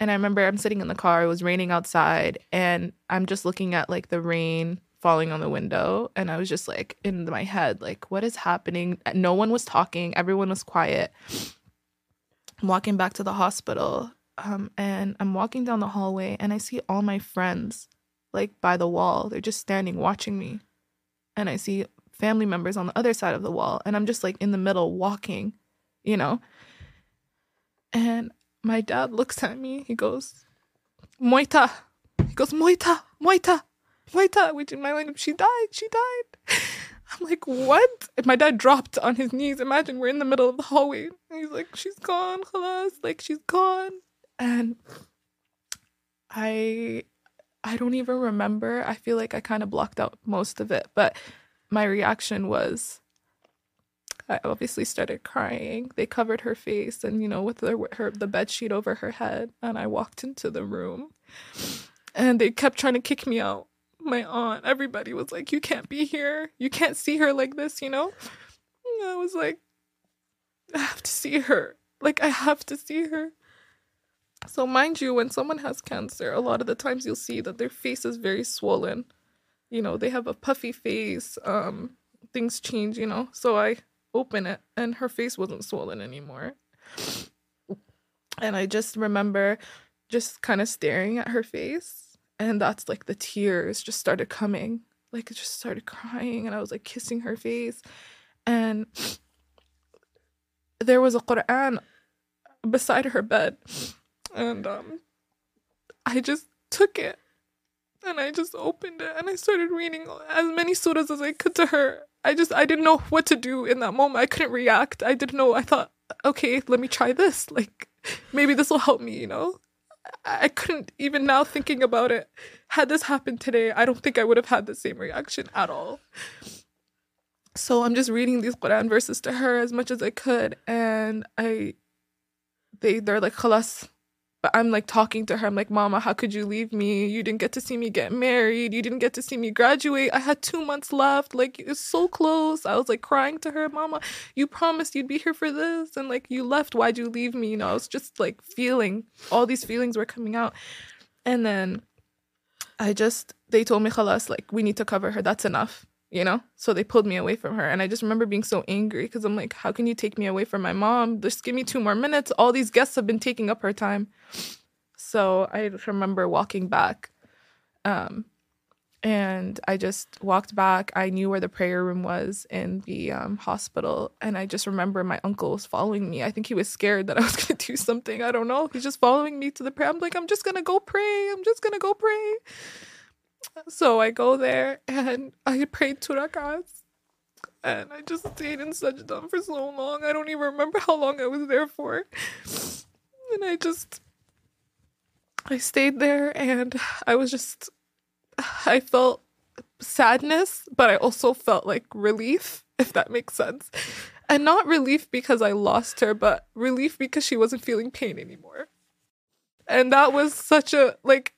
And I remember I'm sitting in the car, it was raining outside, and I'm just looking at like the rain falling on the window. And I was just like in my head, like, what is happening? No one was talking, everyone was quiet. I'm walking back to the hospital, um, and I'm walking down the hallway, and I see all my friends like by the wall. They're just standing watching me. And I see family members on the other side of the wall and I'm just like in the middle walking, you know. And my dad looks at me. He goes, Moita. He goes, Moita, Moita, Moita, which in my language, she died, she died. I'm like, what? And my dad dropped on his knees. Imagine we're in the middle of the hallway. And he's like, she's gone, khalas. Like, she's gone. And I I don't even remember. I feel like I kind of blocked out most of it. But my reaction was I obviously started crying. They covered her face and you know with the, her the bed sheet over her head and I walked into the room and they kept trying to kick me out. My aunt, everybody was like you can't be here. You can't see her like this, you know? And I was like I have to see her. Like I have to see her. So, mind you, when someone has cancer, a lot of the times you'll see that their face is very swollen. You know, they have a puffy face. Um, things change, you know. So I open it, and her face wasn't swollen anymore. And I just remember just kind of staring at her face, and that's like the tears just started coming. Like it just started crying, and I was like kissing her face, and there was a Quran beside her bed and um, I just took it and I just opened it and I started reading as many surahs as I could to her. I just I didn't know what to do in that moment. I couldn't react. I didn't know. I thought, okay, let me try this. Like maybe this will help me, you know? I couldn't even now thinking about it. Had this happened today, I don't think I would have had the same reaction at all. So I'm just reading these Quran verses to her as much as I could and I they they're like khalas but I'm like talking to her. I'm like, Mama, how could you leave me? You didn't get to see me get married. You didn't get to see me graduate. I had two months left. Like, it's so close. I was like crying to her, Mama, you promised you'd be here for this. And like, you left. Why'd you leave me? You know, I was just like feeling all these feelings were coming out. And then I just, they told me, Khalas, like, we need to cover her. That's enough you know? So they pulled me away from her. And I just remember being so angry because I'm like, how can you take me away from my mom? Just give me two more minutes. All these guests have been taking up her time. So I remember walking back. Um, and I just walked back. I knew where the prayer room was in the um, hospital. And I just remember my uncle was following me. I think he was scared that I was going to do something. I don't know. He's just following me to the prayer. I'm like, I'm just going to go pray. I'm just going to go pray. So I go there and I prayed two rakats. And I just stayed in sajda for so long. I don't even remember how long I was there for. And I just I stayed there and I was just I felt sadness, but I also felt like relief, if that makes sense. And not relief because I lost her, but relief because she wasn't feeling pain anymore. And that was such a like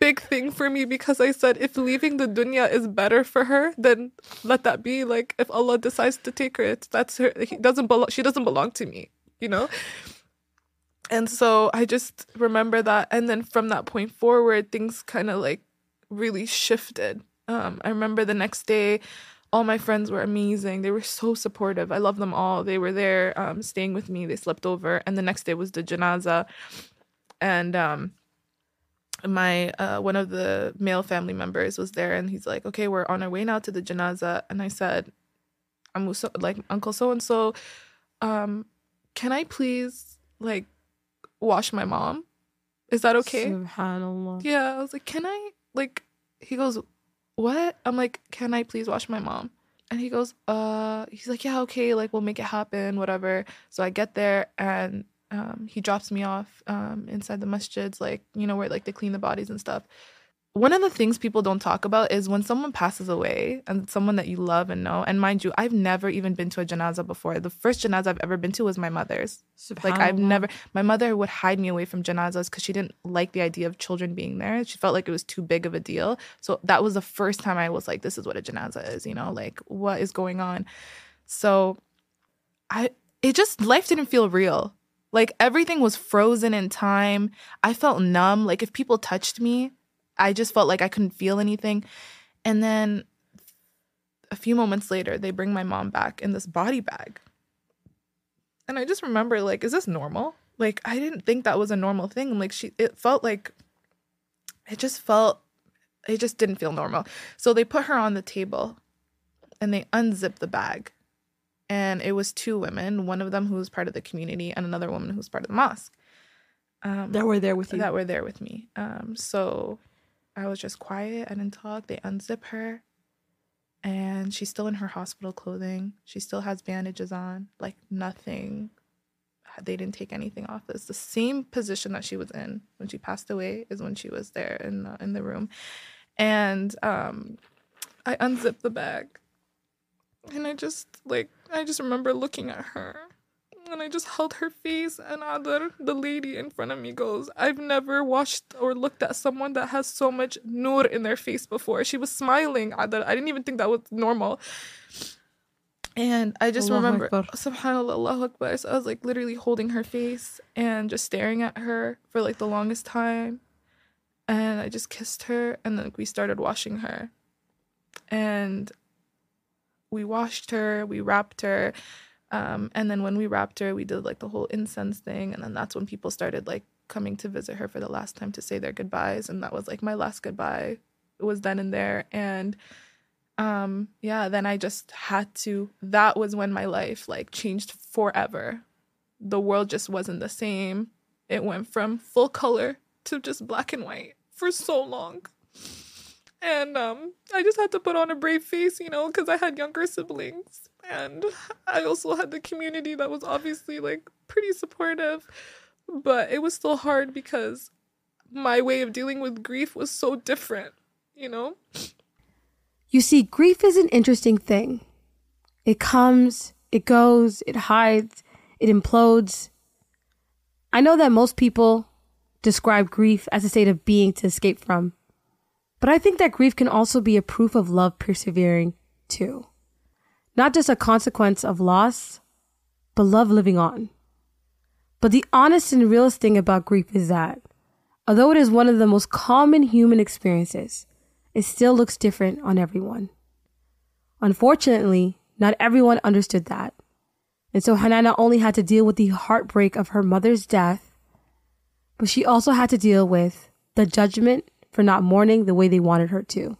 big thing for me because I said if leaving the dunya is better for her, then let that be. Like if Allah decides to take her, it's that's her. He doesn't belong. She doesn't belong to me. You know. And so I just remember that, and then from that point forward, things kind of like really shifted. Um, I remember the next day, all my friends were amazing. They were so supportive. I love them all. They were there, um, staying with me. They slept over, and the next day was the janaza, and um, my uh, one of the male family members was there and he's like okay we're on our way now to the janaza. And i said i'm so, like uncle so and so um can i please like wash my mom? Is that okay? Subhanallah. Yeah i was like can i like he goes what? I'm like can i please wash my mom? And he goes uh he's like yeah okay like we'll make it happen whatever. So i get there and um, he drops me off um, inside the masjids, like, you know, where like they clean the bodies and stuff. One of the things people don't talk about is when someone passes away and someone that you love and know. And mind you, I've never even been to a janaza before. The first janaza I've ever been to was my mother's. Like I've never. My mother would hide me away from janazas because she didn't like the idea of children being there. She felt like it was too big of a deal. So that was the first time I was like, "This is what a janaza is." You know, like what is going on. So, I it just life didn't feel real like everything was frozen in time. I felt numb. Like if people touched me, I just felt like I couldn't feel anything. And then a few moments later, they bring my mom back in this body bag. And I just remember, like, is this normal? Like, I didn't think that was a normal thing. Like, she, it felt like, it just felt, it just didn't feel normal. So they put her on the table and they unzip the bag and it was two women, one of them who was part of the community and another woman who was part of the mosque. Um, that were there with you. That were there with me. Um, so I was just quiet. I didn't talk. They unzip her, and she's still in her hospital clothing. She still has bandages on, like nothing. They didn't take anything off. It's the same position that she was in when she passed away. Is when she was there in the, in the room, and um, I unzipped the bag and I just like I just remember looking at her and I just held her face and Adar, the lady in front of me goes, I've never watched or looked at someone that has so much nur in their face before. She was smiling, Adar. I didn't even think that was normal. And I just Allahu remember, Akbar. subhanAllah, Allahu Akbar. So I was like literally holding her face and just staring at her for like the longest time. And I just kissed her and then we started washing her. And we washed her, we wrapped her. Um, and then when we wrapped her, we did like the whole incense thing. And then that's when people started like coming to visit her for the last time to say their goodbyes. And that was like my last goodbye. It was then and there. And um yeah then i just had to that was when my life like changed forever the world just wasn't the same it went from full color to just black and white for so long and um i just had to put on a brave face you know because i had younger siblings and i also had the community that was obviously like pretty supportive but it was still hard because my way of dealing with grief was so different you know You see, grief is an interesting thing. It comes, it goes, it hides, it implodes. I know that most people describe grief as a state of being to escape from, but I think that grief can also be a proof of love persevering too. Not just a consequence of loss, but love living on. But the honest and realist thing about grief is that, although it is one of the most common human experiences, it still looks different on everyone. Unfortunately, not everyone understood that. And so Hanan not only had to deal with the heartbreak of her mother's death, but she also had to deal with the judgment for not mourning the way they wanted her to.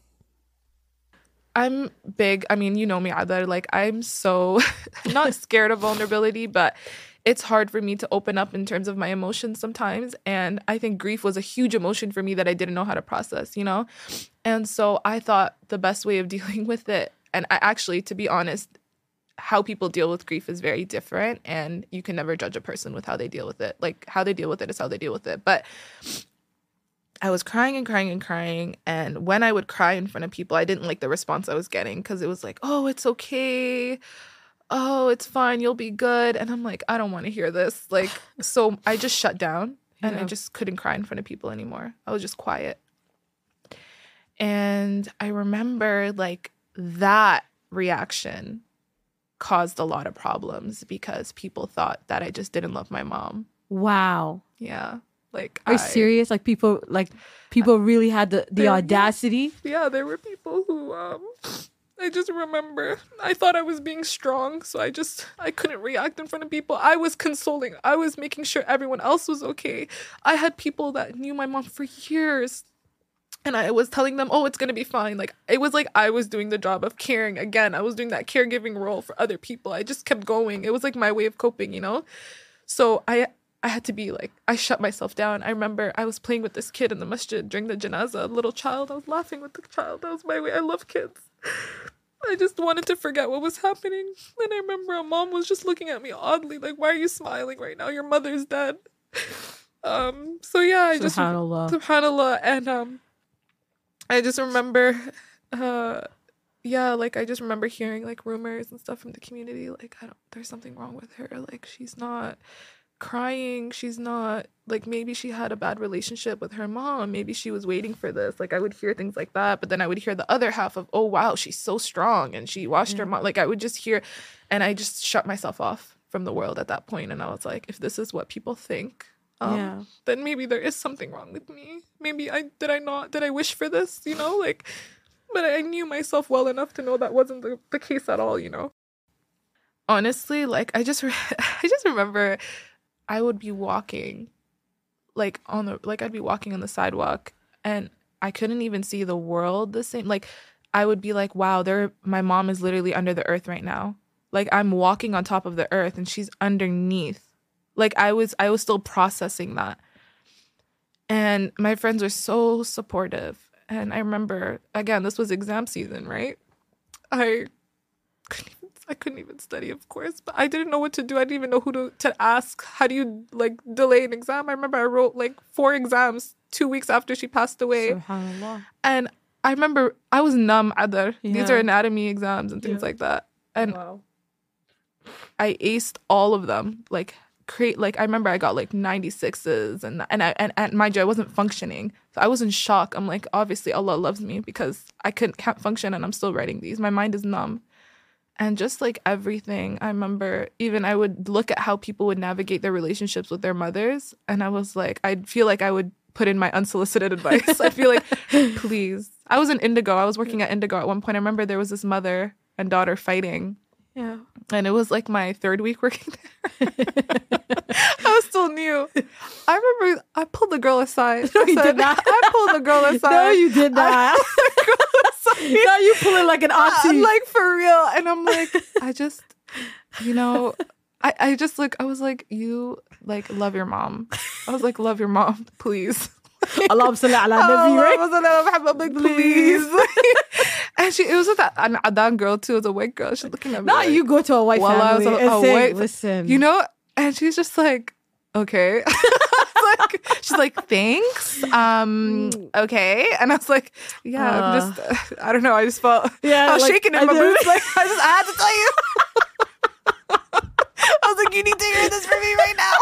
I'm big. I mean, you know me, Adar. Like, I'm so not scared of vulnerability, but it's hard for me to open up in terms of my emotions sometimes. And I think grief was a huge emotion for me that I didn't know how to process, you know? And so I thought the best way of dealing with it, and I actually, to be honest, how people deal with grief is very different. And you can never judge a person with how they deal with it. Like, how they deal with it is how they deal with it. But I was crying and crying and crying. And when I would cry in front of people, I didn't like the response I was getting because it was like, oh, it's okay. Oh, it's fine. You'll be good. And I'm like, I don't want to hear this. Like, so I just shut down and I just couldn't cry in front of people anymore. I was just quiet. And I remember like that reaction caused a lot of problems because people thought that I just didn't love my mom. Wow. Yeah. Like, Are you I- serious? Like people like people really had the, the audacity? yeah, there were people who um I just remember I thought I was being strong, so I just I couldn't react in front of people. I was consoling. I was making sure everyone else was okay. I had people that knew my mom for years. And I was telling them, "Oh, it's going to be fine." Like it was like I was doing the job of caring again. I was doing that caregiving role for other people. I just kept going. It was like my way of coping, you know? So I I had to be like I shut myself down. I remember I was playing with this kid in the masjid during the janazah, a little child. I was laughing with the child. That was my way. I love kids. I just wanted to forget what was happening. And I remember a mom was just looking at me oddly, like, why are you smiling right now? Your mother's dead. Um, so yeah, I just Subhanallah. subhanallah and um i just remember uh yeah like i just remember hearing like rumors and stuff from the community like i don't there's something wrong with her like she's not crying she's not like maybe she had a bad relationship with her mom maybe she was waiting for this like i would hear things like that but then i would hear the other half of oh wow she's so strong and she watched her mom like i would just hear and i just shut myself off from the world at that point and i was like if this is what people think um, Yeah. then maybe there is something wrong with me. Maybe I did I not did I wish for this, you know? Like but I knew myself well enough to know that wasn't the, the case at all, you know. Honestly, like I just re- I just remember I would be walking like on the like I'd be walking on the sidewalk and I couldn't even see the world the same. Like I would be like, wow, there my mom is literally under the earth right now. Like I'm walking on top of the earth and she's underneath like i was i was still processing that and my friends were so supportive and i remember again this was exam season right i couldn't i couldn't even study of course but i didn't know what to do i didn't even know who to, to ask how do you like delay an exam i remember i wrote like four exams two weeks after she passed away Subhanallah. and i remember i was numb other these are anatomy exams and things Yeah. like that and Wow. I aced all of them. Like create like I remember I got like 96s and and I and, and mind you I wasn't functioning. So I was in shock. I'm like obviously Allah loves me because I couldn't can't function and I'm still writing these. My mind is numb. And just like everything i remember even i would look at how people would navigate their relationships with their mothers and i was like i'd feel like i would put in my unsolicited advice i feel like please i was in indigo i was working at indigo at one point i remember there was this mother and daughter fighting Yeah. and it was like my third week working there. I was still new. I remember I pulled the girl aside. No, I you said- did not. I pulled the girl aside. No, you did not. No, you pull it like an auntie. like for real. And I'm like, I just, you know, I, I just like, I was like, you like love your mom. I was like, love your mom, please. Allahumma salli ala nabi, right? I'm like, please. and she, it was with that, an Adan girl too. It was a white girl. She's looking at me. Not like, you go to a white While I was family a- a white- listen. you know and she's just like okay like she's like thanks um okay and i was like yeah i'm just uh, i don't know i just felt Yeah, i was like, shaking in I my boots like i just I had to tell you i was like you need to hear this from me right now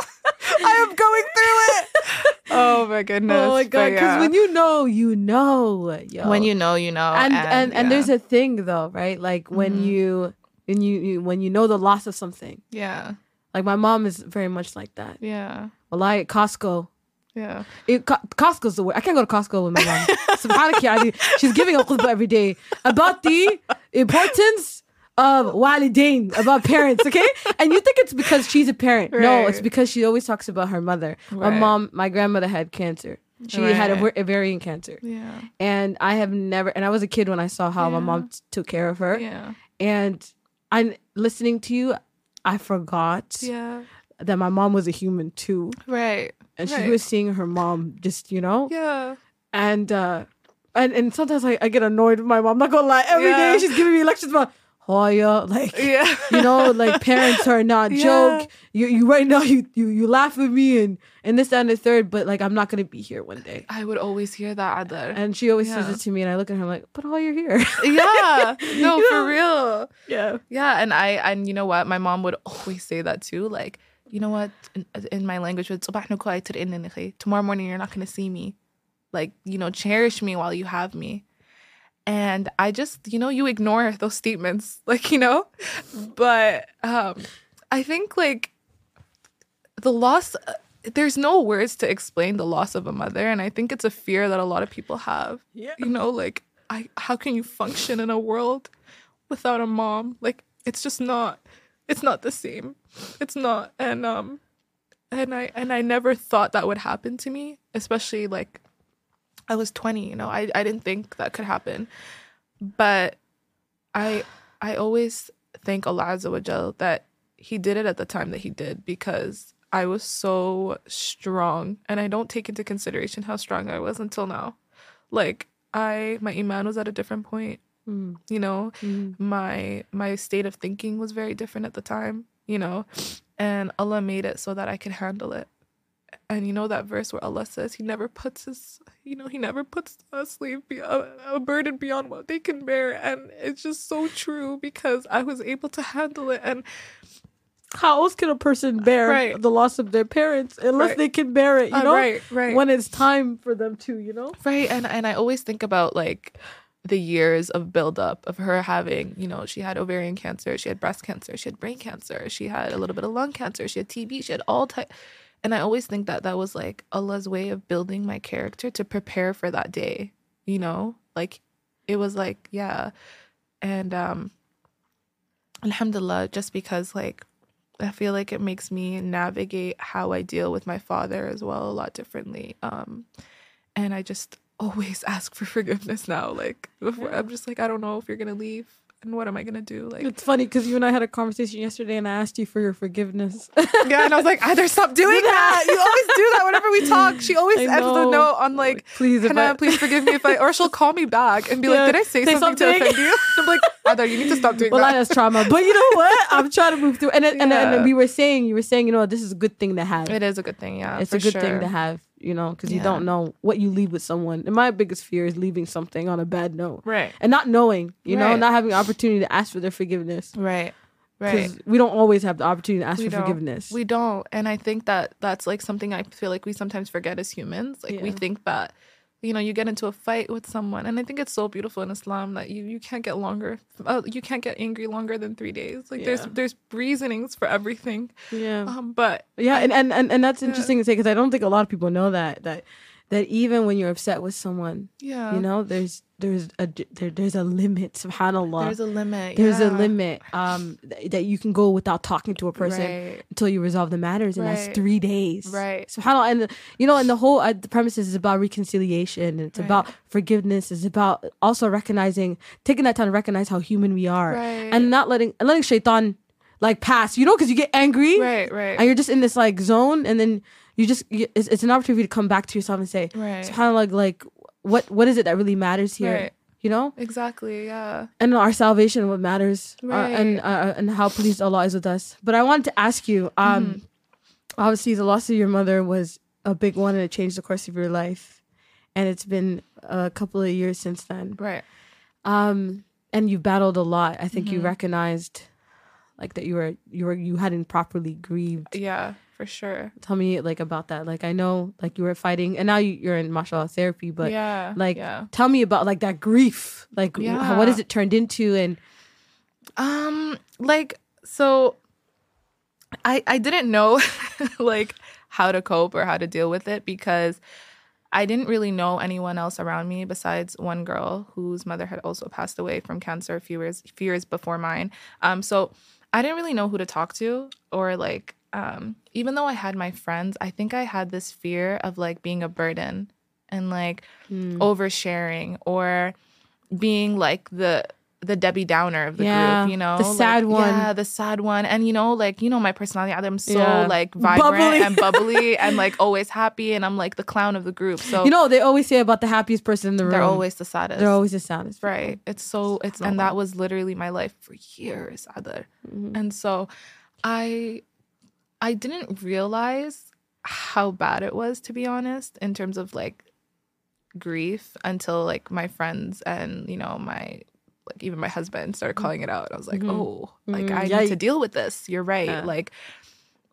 i am going through it oh my goodness Oh my But god! Because yeah. when you know, you know. Yo. when you know you know and and and, there's a thing though, right? Like when Mhm. you when you, you when you know the loss of something. yeah Like my mom is very much like that. yeah Well, I Costco. yeah It, Co- Costco's the way. I can't go to Costco with my mom. Subhanaki Ali. She's giving a khutbah every day about the importance of walidain, about parents, okay? And you think it's because she's a parent. No, it's because she always talks about her mother. My mom, my grandmother had cancer. She had a, Right. ovarian cancer. yeah And I have never, and I was a kid when I saw how my mom t- took care of her. yeah And I'm listening to you, I forgot yeah that my mom was a human too. right And she Right. was seeing her mom just, you know? yeah and uh and and sometimes I, I get annoyed with my mom. I'm not gonna lie. Every day Yeah. she's giving me lectures about Hoya, like yeah you know, like parents are not Yeah. joke. You you right now you you you laugh at me and and this that, and the third, but like I'm not gonna be here one day. I would always hear that Adar. And she always says it to me, and I look at her I'm like, but oh, you're here. yeah, no, for real. yeah. Yeah, and I and you know what, my mom would always say that too. Like, you know what, in, in my language, would "Sabah na ko ay tirin na ni." tomorrow morning you're not gonna see me. Like, you know, cherish me while you have me. And I just, you know, you ignore those statements, like you know. But um, I think like the loss. uh, There's no words to explain the loss of a mother, and I think it's a fear that a lot of people have. Yeah. You know, like I, how can you function in a world without a mom? Like it's just not. It's not the same. It's not. And um, and I and I never thought that would happen to me, especially like I was 20, you know. I I didn't think that could happen. But I I always thank Allah Azza wa Jal that he did it at the time that he did because I was so strong and I don't take into consideration how strong I was until now. Like I my iman was at a different point, Mm. you know Mm. my my state of thinking was very different at the time you know and allah made it so that i could handle it and you know that verse where allah says he never puts his you know he never puts a slave be- a, a burden beyond what they can bear and it's just so true because i was able to handle it and How else can a person bear Right. the loss of their parents unless Right. they can bear it? You Uh, know, right right when it's time for them to. You know. Right. And and I always think about like the years of buildup of her having, you know, she had ovarian cancer, she had breast cancer, she had brain cancer, she had a little bit of lung cancer, she had TB, she had all type. And I always think that that was like Allah's way of building my character to prepare for that day, you know? Like it was like, yeah. And um alhamdulillah just because like I feel like it makes me navigate how I deal with my father as well a lot differently. Um and I just always ask for forgiveness now. Like before, I'm just like, I don't know if you're gonna leave, and what am I gonna do? Like, It's funny because you and I had a conversation yesterday, and I asked you for your forgiveness. yeah, and I was like, either stop doing that. You always do that whenever we talk. She always ends the know. note on like, please, Hanan, I, please forgive me if I, or she'll call me back and be Yeah, like, did I say, say something, something. to offend you? I'm like, Ada, you need to stop doing well, that. that's trauma. But you know what? I'm trying to move through. And it, and, and Yeah. we were saying, you were saying, you know, this is a good thing to have. It is a good thing, yeah. it's a good sure. thing to have, you know, because you don't know what you leave with someone. And my biggest fear is leaving something on a bad note Right, and not knowing, you know, not having the opportunity to ask for their forgiveness. right, right. Because we don't always have the opportunity to ask We for don't. forgiveness. We don't. And I think that that's like something I feel like we sometimes forget as humans. Like we think that you know you get into a fight with someone and i think it's so beautiful in islam that you you can't get longer uh, you can't get angry longer than three days like there's Yeah. there's reasonings for everything Yeah. um but Yeah, and, and, and, and that's interesting to say because I don't think a lot of people know that that that even when you're upset with someone, yeah you know, there's there's a there, there's a limit. Subhanallah, there's a limit There's a limit um th- that you can go without talking to a person Right. until you resolve the matters, and that's three days. Right. Subhanallah, and you know, and the whole uh, the premises is about reconciliation. And it's Right. about forgiveness. It's about also recognizing, taking that time to recognize how human we are, Right. and not letting and letting shaitan like pass. You know, because you get angry, right right and you're just in this like zone, and then you just you, it's, it's an opportunity to come back to yourself and say, Right. Subhanallah, like what what is it that really matters here? Right. You know, exactly yeah and our salvation, what matters, uh, Right. and uh, and how pleased Allah is with us. But I wanted to ask you, um, Mm-hmm. obviously, the loss of your mother was a big one, and it changed the course of your life. And it's been a couple of years since then. right Um, and you battled a lot. I think you Mm-hmm. recognized, like that you were you were you hadn't properly grieved. yeah for sure Tell me like about that. Like I know, like you were fighting, and now you, you're in mashallah therapy. But yeah like, yeah tell me about like that grief. Like, Yeah. what has it turned into? And Um, like so I I didn't know like how to cope or how to deal with it because I didn't really know anyone else around me besides one girl whose mother had also passed away from cancer a few years few years before mine. Um, so I didn't really know who to talk to or like um, even though I had my friends, I think I had this fear of like being a burden and like oversharing or being like the the Debbie Downer of the Yeah, group, you know, the Like, sad one. Yeah, the sad one, and you know, like you know, my personality. I'm so Yeah. like vibrant Bubbly. and bubbly and like always happy, and I'm like the clown of the group. So you know, they always say about the happiest person in the room. they're always the saddest. they're always the saddest. Right. It's so it's and that was literally my life for years, Adar. Mm-hmm. And so I I didn't realize how bad it was to be honest in terms of like grief until like my friends and you know my like even my husband started calling it out. I was like, "Oh, like Mhm. I Yeah, need to deal with this. You're right." Yeah. Like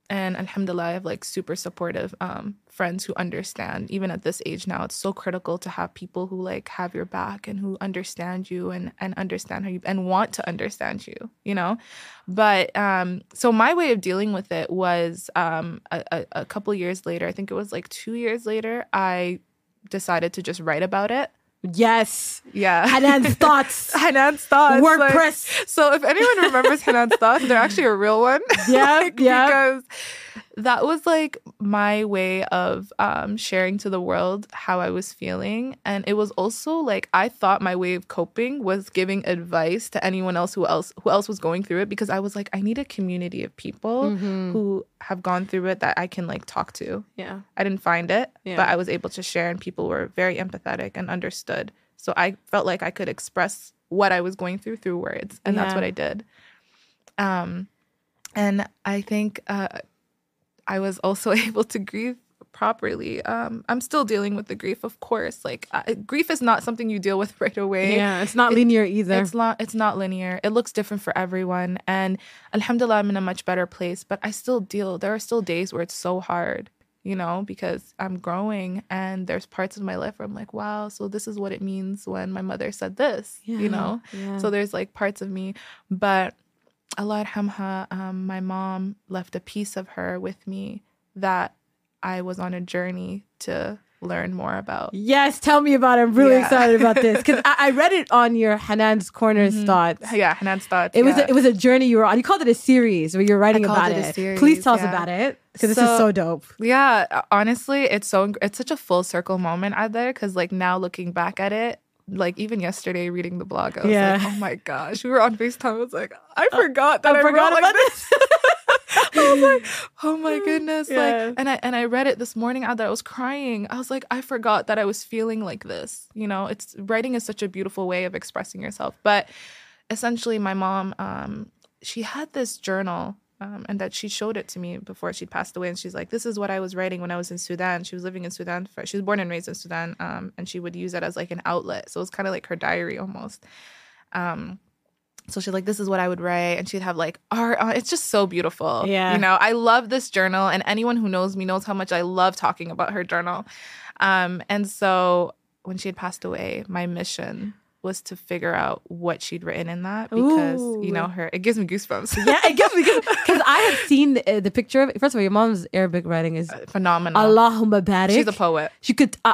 and alhamdulillah i have like super supportive um, friends who understand. Even at this age now it's so critical to have people who like have your back and who understand you and and understand how you and want to understand you you know? But um so my way of dealing with it was um a, a, a couple years later i think it was like two years later i decided to just write about it Yes. yeah Hanan's thoughts. Hanan's thoughts like- WordPress. so if anyone remembers Hanan's thoughts, they're actually a real one. Yeah, Like, yeah. Because that was like my way of um, sharing to the world how I was feeling, and it was also like I thought my way of coping was giving advice to anyone else who else who else was going through it because I was like I need a community of people Mm-hmm. who have gone through it that I can like talk to. Yeah. I didn't find it, Yeah. but I was able to share, and people were very empathetic and understood. So I felt like I could express what I was going through through words, and that's what I did. Um, and I think uh, I was also able to grieve properly. Um, I'm still dealing with the grief, of course. Like uh, grief is not something you deal with right away. Yeah. It's not linear either. It's not it's not linear. It looks different for everyone. And alhamdulillah I'm in a much better place, but I still deal there are still days where it's so hard, you know, because I'm growing and there's parts of my life where I'm like, wow, so this is what it means when my mother said this, Yeah, you know? yeah. So there's like parts of me, but Allah yarhamha, um, my mom left a piece of her with me that I was on a journey to learn more about. Yes, tell me about it. I'm really Yeah. excited about this because I, I read it on your Hanan's Corners thoughts. Yeah, Hanan's thoughts. It was a, it was a journey you were on. You called it a series where you're writing about it series, Please tell us about it because this is So- so dope. Yeah, honestly, it's so it's such a full circle moment out there because like now looking back at it, like even yesterday reading the blog, I was Yeah. like, oh my gosh, we were on Facetime. I was like, I forgot that I, I forgot wrote like about this. I was like, oh my goodness, Yeah. like, and I and I read it this morning out there. I was crying. I was like, I forgot that I was feeling like this. You know, it's writing is such a beautiful way of expressing yourself. But essentially, my mom, um, she had this journal um, and that she showed it to me before she passed away. And she's like, "This is what I was writing when I was in Sudan." She was living in Sudan. For, she was born and raised in Sudan, um, and she would use it as like an outlet. So it was kind of like her diary almost. Um, so she's like, "This is what I would write," and she'd have like art. On. It's just so beautiful. Yeah. you know, I love this journal, and anyone who knows me knows how much I love talking about her journal. Um, and so when she had passed away, my mission was to figure out what she'd written in that because Ooh. you know her. It gives me goosebumps. Yeah, it gives me because I had seen the, the picture of it. First of all, your mom's Arabic writing is Phenomenal. Allahumma barik. She's a poet. She could. Uh,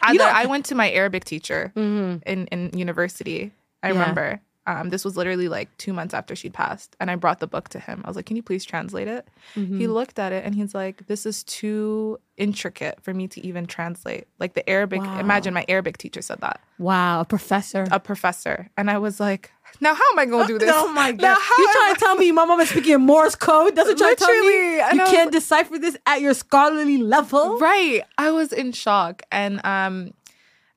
I, know- I went to my Arabic teacher mhm. in, in university. I Yeah. remember. Um, this was literally like two months after she'd passed. And I brought the book to him. I was like, Can you please translate it? Mm-hmm. He looked at it and he's like, This is too intricate for me to even translate. Like the Arabic, Wow. imagine my Arabic teacher said that, Wow, a professor. a professor. And I was like, Now how am I going to do this? Oh my god! You am trying to tell me my mom is speaking in Morse code? You're trying to tell me. You can't decipher this at your scholarly level. Right. I was in shock. And um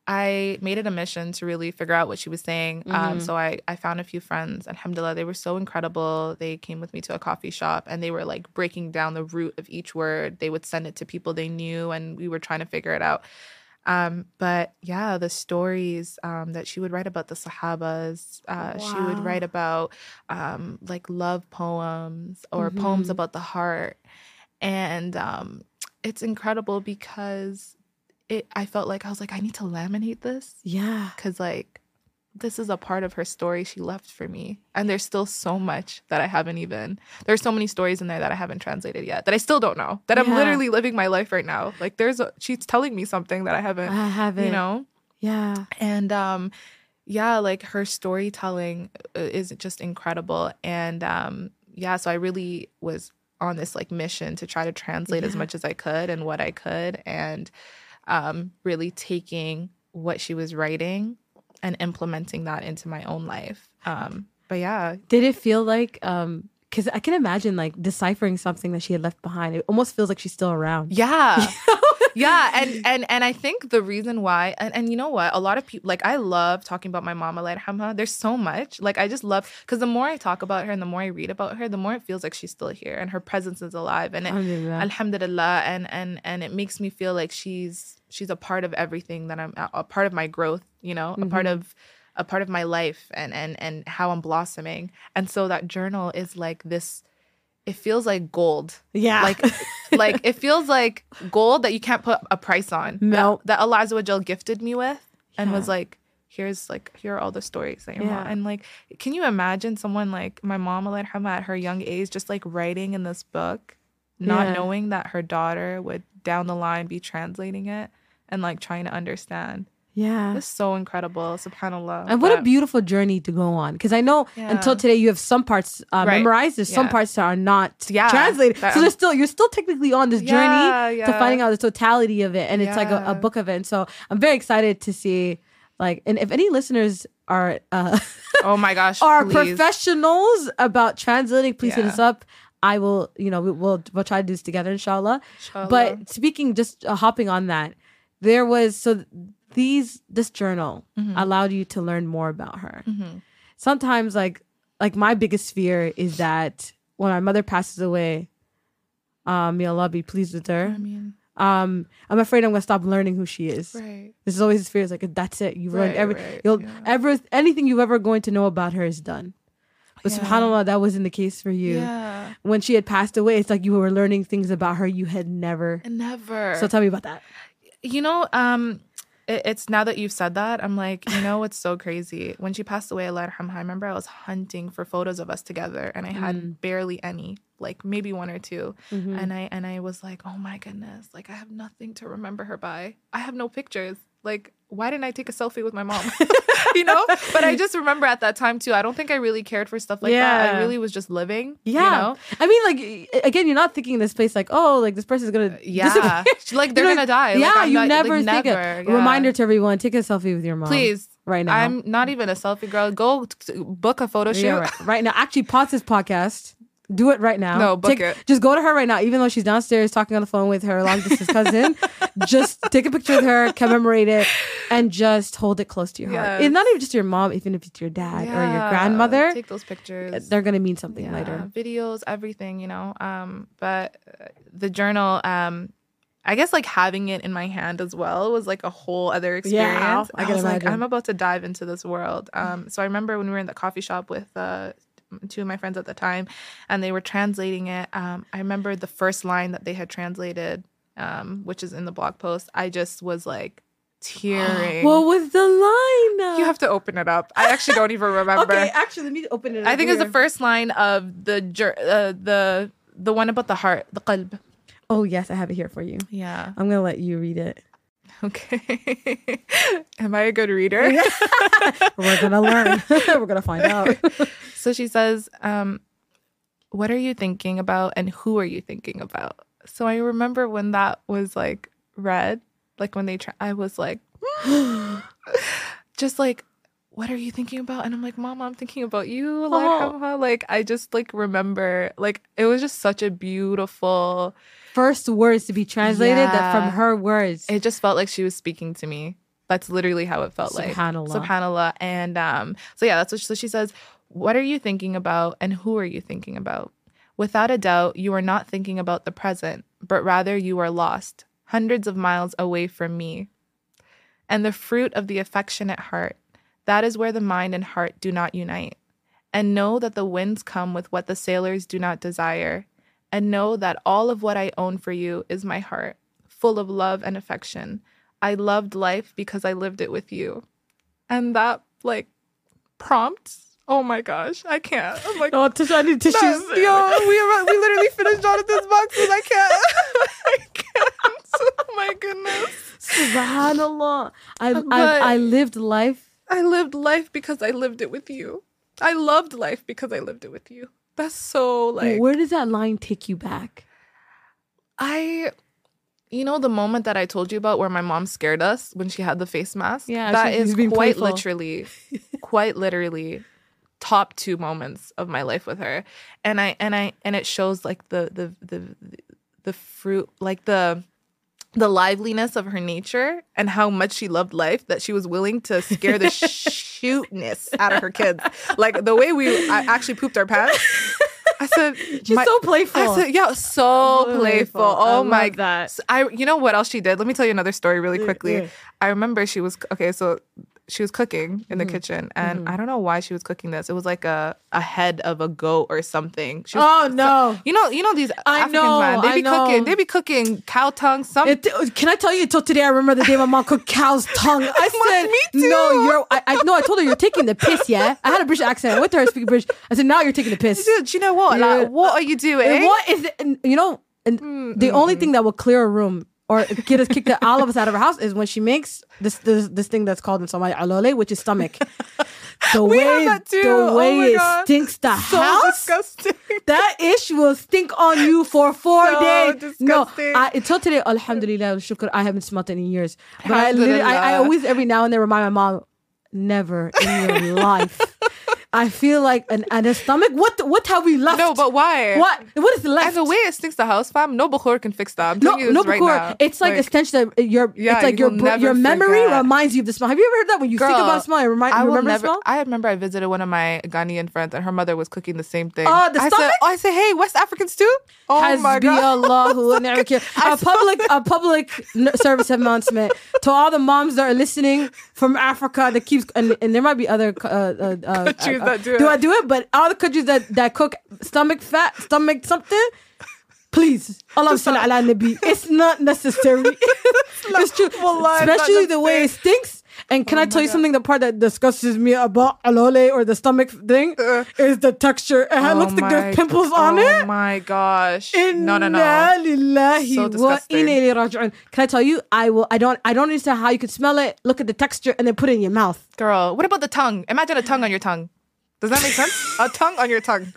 I made it a mission to really figure out what she was saying. Um, so I, I found a few friends. And alhamdulillah, they were so incredible. They came with me to a coffee shop and they were like breaking down the root of each word. They would send it to people they knew and we were trying to figure it out. Um, but yeah, the stories um, that she would write about the Sahabas, uh, she would write about um, like love poems or poems Mhm. about the heart. And um, it's incredible because it I felt like I was like, I need to laminate this Yeah. because like this is a part of her story she left for me. And there's still so much that I haven't even there's so many stories in there that I haven't translated yet that I still don't know. That I'm literally living my life right now. Like there's a she's telling me something that I haven't I haven't. you know? Yeah. and um yeah like her storytelling uh, is just incredible and um yeah so i really was on this like mission to try to translate as much as i could and what i could and um really taking what she was writing and implementing that into my own life. Um but yeah. Did it feel like um because I can imagine like deciphering something that she had left behind. It almost feels like she's still around. yeah yeah and and and i think the reason why and, and you know what a lot of people like i love talking about my mama yarhamha. there's so much like i just love because the more i talk about her and the more i read about her the more it feels like she's still here and her presence is alive and it, Alhamdulillah. alhamdulillah and and and it makes me feel like she's she's a part of everything that i'm a, part of my growth you know a part Mhm. of a part of my life and and and how i'm blossoming and so that journal is like this it feels like gold Yeah. like like it feels like gold that you can't put a price on. No. That, that Allah Azza gifted me with and was like, here's like here are all the stories that your mom Yeah. and like can you imagine someone like my mom at her young age just like writing in this book, not Yeah. knowing that her daughter would down the line be translating it and like trying to understand. Yeah. It's so incredible, subhanAllah. And what a beautiful journey to go on. Because I know Yeah. until today you have some parts uh, Right. memorized. There's some parts that are not Yeah. translated. That so there's still you're still technically on this Yeah, journey to finding out the totality of it, and it's like a, a book of it. And so I'm very excited to see. Like, and if any listeners are uh, Oh my gosh. are please. professionals about translating, please hit us up. I will, you know, we, we'll we'll try to do this together, inshallah. Inshallah. But speaking, just uh, hopping on that, there was so these this journal Mhm. allowed you to learn more about her. Mhm. Sometimes, like like my biggest fear is that when my mother passes away, um, may Allah be pleased with I her. mean, Um, I'm afraid I'm gonna stop learning who she is. right. This is always this fear. It's like that's it. You've learned Right, every. right, You'll yeah. ever anything you've ever going to know about her is done. But Yeah. subhanallah, that wasn't the case for you. Yeah. When she had passed away, it's like you were learning things about her you had never. Never. So tell me about that. you know, um, it, it's now that you've said that, I'm like, you know, what's so crazy. When she passed away, Allah I remember I was hunting for photos of us together, and I had Mm. barely any, like maybe one or 2 Mhm. and I and I was like, oh my goodness, like I have nothing to remember her by. I have no pictures. Like, why didn't I take a selfie with my mom? you know. But I just remember at that time too. I don't think I really cared for stuff like that. I really was just living. Yeah. You know? I mean, like again, you're not thinking in this place like, oh, like this person's gonna Yeah. like they're gonna die. Yeah, I'm you not- never like, think never. of Yeah. reminder to everyone: take a selfie with your mom, Please. right now. I'm not even a selfie girl. Go t- book a photo shoot. Yeah, right, right now. Actually, pause this podcast. Do it right now. No, book Take- it. Just go to her right now, even though she's downstairs talking on the phone with her long distance cousin. just take a picture with her, commemorate it, and just hold it close to your heart. Yes. And not even just your mom, even if it's your dad or your grandmother, Take those pictures. they're gonna mean something yeah, later. videos, everything, you know. Um, but uh, the journal, um, I guess like having it in my hand as well was like a whole other experience. Yeah, I can was like. I'm about to dive into this world. Um, so I remember when we were in the coffee shop with uh, two of my friends at the time, and they were translating it. Um, I remember the first line that they had translated, um, which is in the blog post. I just was like tearing. What was the line? you have to open it up. I actually don't even remember. Okay, actually, let me open it. I up think it's the first line of the uh, the the one about the heart, the qalb. Oh yes, I have it here for you. Yeah. I'm gonna let you read it. Okay. Am I a good reader? We're gonna learn. We're gonna find out. So she says, um, "What are you thinking about, and who are you thinking about?" So I remember when that was like read, like when they, try, I was like, just like, "What are you thinking about?" And I'm like, "Mama, I'm thinking about you." Allah Oh. Like I just like remember, like it was just such a beautiful. First words to be translated that from her words. It just felt like she was speaking to me. That's literally how it felt like. Subhanallah. Subhanallah. And um, so yeah, that's what so she says. What are you thinking about, and who are you thinking about? Without a doubt, you are not thinking about the present, but rather you are lost, hundreds of miles away from me. And the fruit of the affectionate heart, that is where the mind and heart do not unite. And know that the winds come with what the sailors do not desire. And know that all of what I own for you is my heart, full of love and affection. I loved life because I lived it with you. And that, like, prompt, oh my gosh, I can't. I'm like, oh, Tisha, I need tissues. Yo, we, we literally finished Jonathan's boxes. I can't. I can't. Oh my goodness. Subhanallah. I, I I lived life. I lived life because I lived it with you. I loved life because I lived it with you. That's so like Where does that line take you back? I you know the moment that I told you about where my mom scared us when she had the face mask? Yeah, that is quite playful. literally quite literally top two moments of my life with her. And I and I and it shows like the the the the fruit like the the liveliness of her nature and how much she loved life that she was willing to scare the shootness out of her kids. Like the way we I actually pooped our pants. I said She's my- so playful. I said, yeah, so Playful. playful. I Oh my love that. S- I you know what else she did? Let me tell you another story really quickly. I remember she was okay, so she was cooking in the Mm-hmm. kitchen and mm-hmm. I don't know why she was cooking this. It was like a, a head of a goat or something. She was, Oh no. you know, you know these I Africans, know, man. They be know. cooking. They be cooking cow tongue. Some It, can I tell you? Until today, I remember the day my mom cooked cow's tongue. I said, me too. "No, you're." I, I no, I told her you're taking the piss. Yeah, I had a British accent. I went to her speaking British. I said, "Now you're taking the piss." Dude, you know what? Yeah. Like, what are you doing? And what is it? and, you know, and mm, the only mm, thing that will clear a room or get us kicked all of us out of our house is when she makes this this, this thing that's called in Somali alole, which is stomach. The We way have that too. the Oh way my it God. stinks the so house. disgusting. That ish will stink on you for four So days. No, disgusting. I, until today, Alhamdulillah, shukr, I haven't smelt it in years. But I, I, I always, every now and then, remind my mom, never in your life. I feel like an, and a stomach. What what have we left? No, but why? what what is left? And the way it stinks the house, fam, no bukhor can fix that. I'm no, no, this right Bakur, now. it's like, a stench that your Yeah, it's like you your will br- never your memory forget. reminds you of the smell. Have you ever heard that when you think about smell, it remind I remember never. smell? I remember I visited one of my Ghanaian friends, and her mother was cooking the same thing. Oh, the I stomach? said, oh, I said, hey, West Africans too. Oh my Hasbi god. Allahu wa ni'mal wakeel. A public a public service announcement to all the moms that are listening from Africa that keeps and, and there might be other uh, uh, uh, uh, that do do. I do it? But all the countries that that cook stomach fat, stomach something. Please, Allah salli ala nabi. It's not necessary. it's true, Wallah, it's especially the way it stinks. And can I tell you God. something? The part that disgusts me about alole or the stomach thing Uh. is the texture. It Oh looks like there's pimples on it. oh my gosh. No, no, no. So disgusting. Can I tell you? I will. I don't. I don't understand how you could smell it, look at the texture, and then put it in your mouth. Girl, what about the tongue? Imagine a tongue on your tongue. Does that make sense? a tongue on your tongue.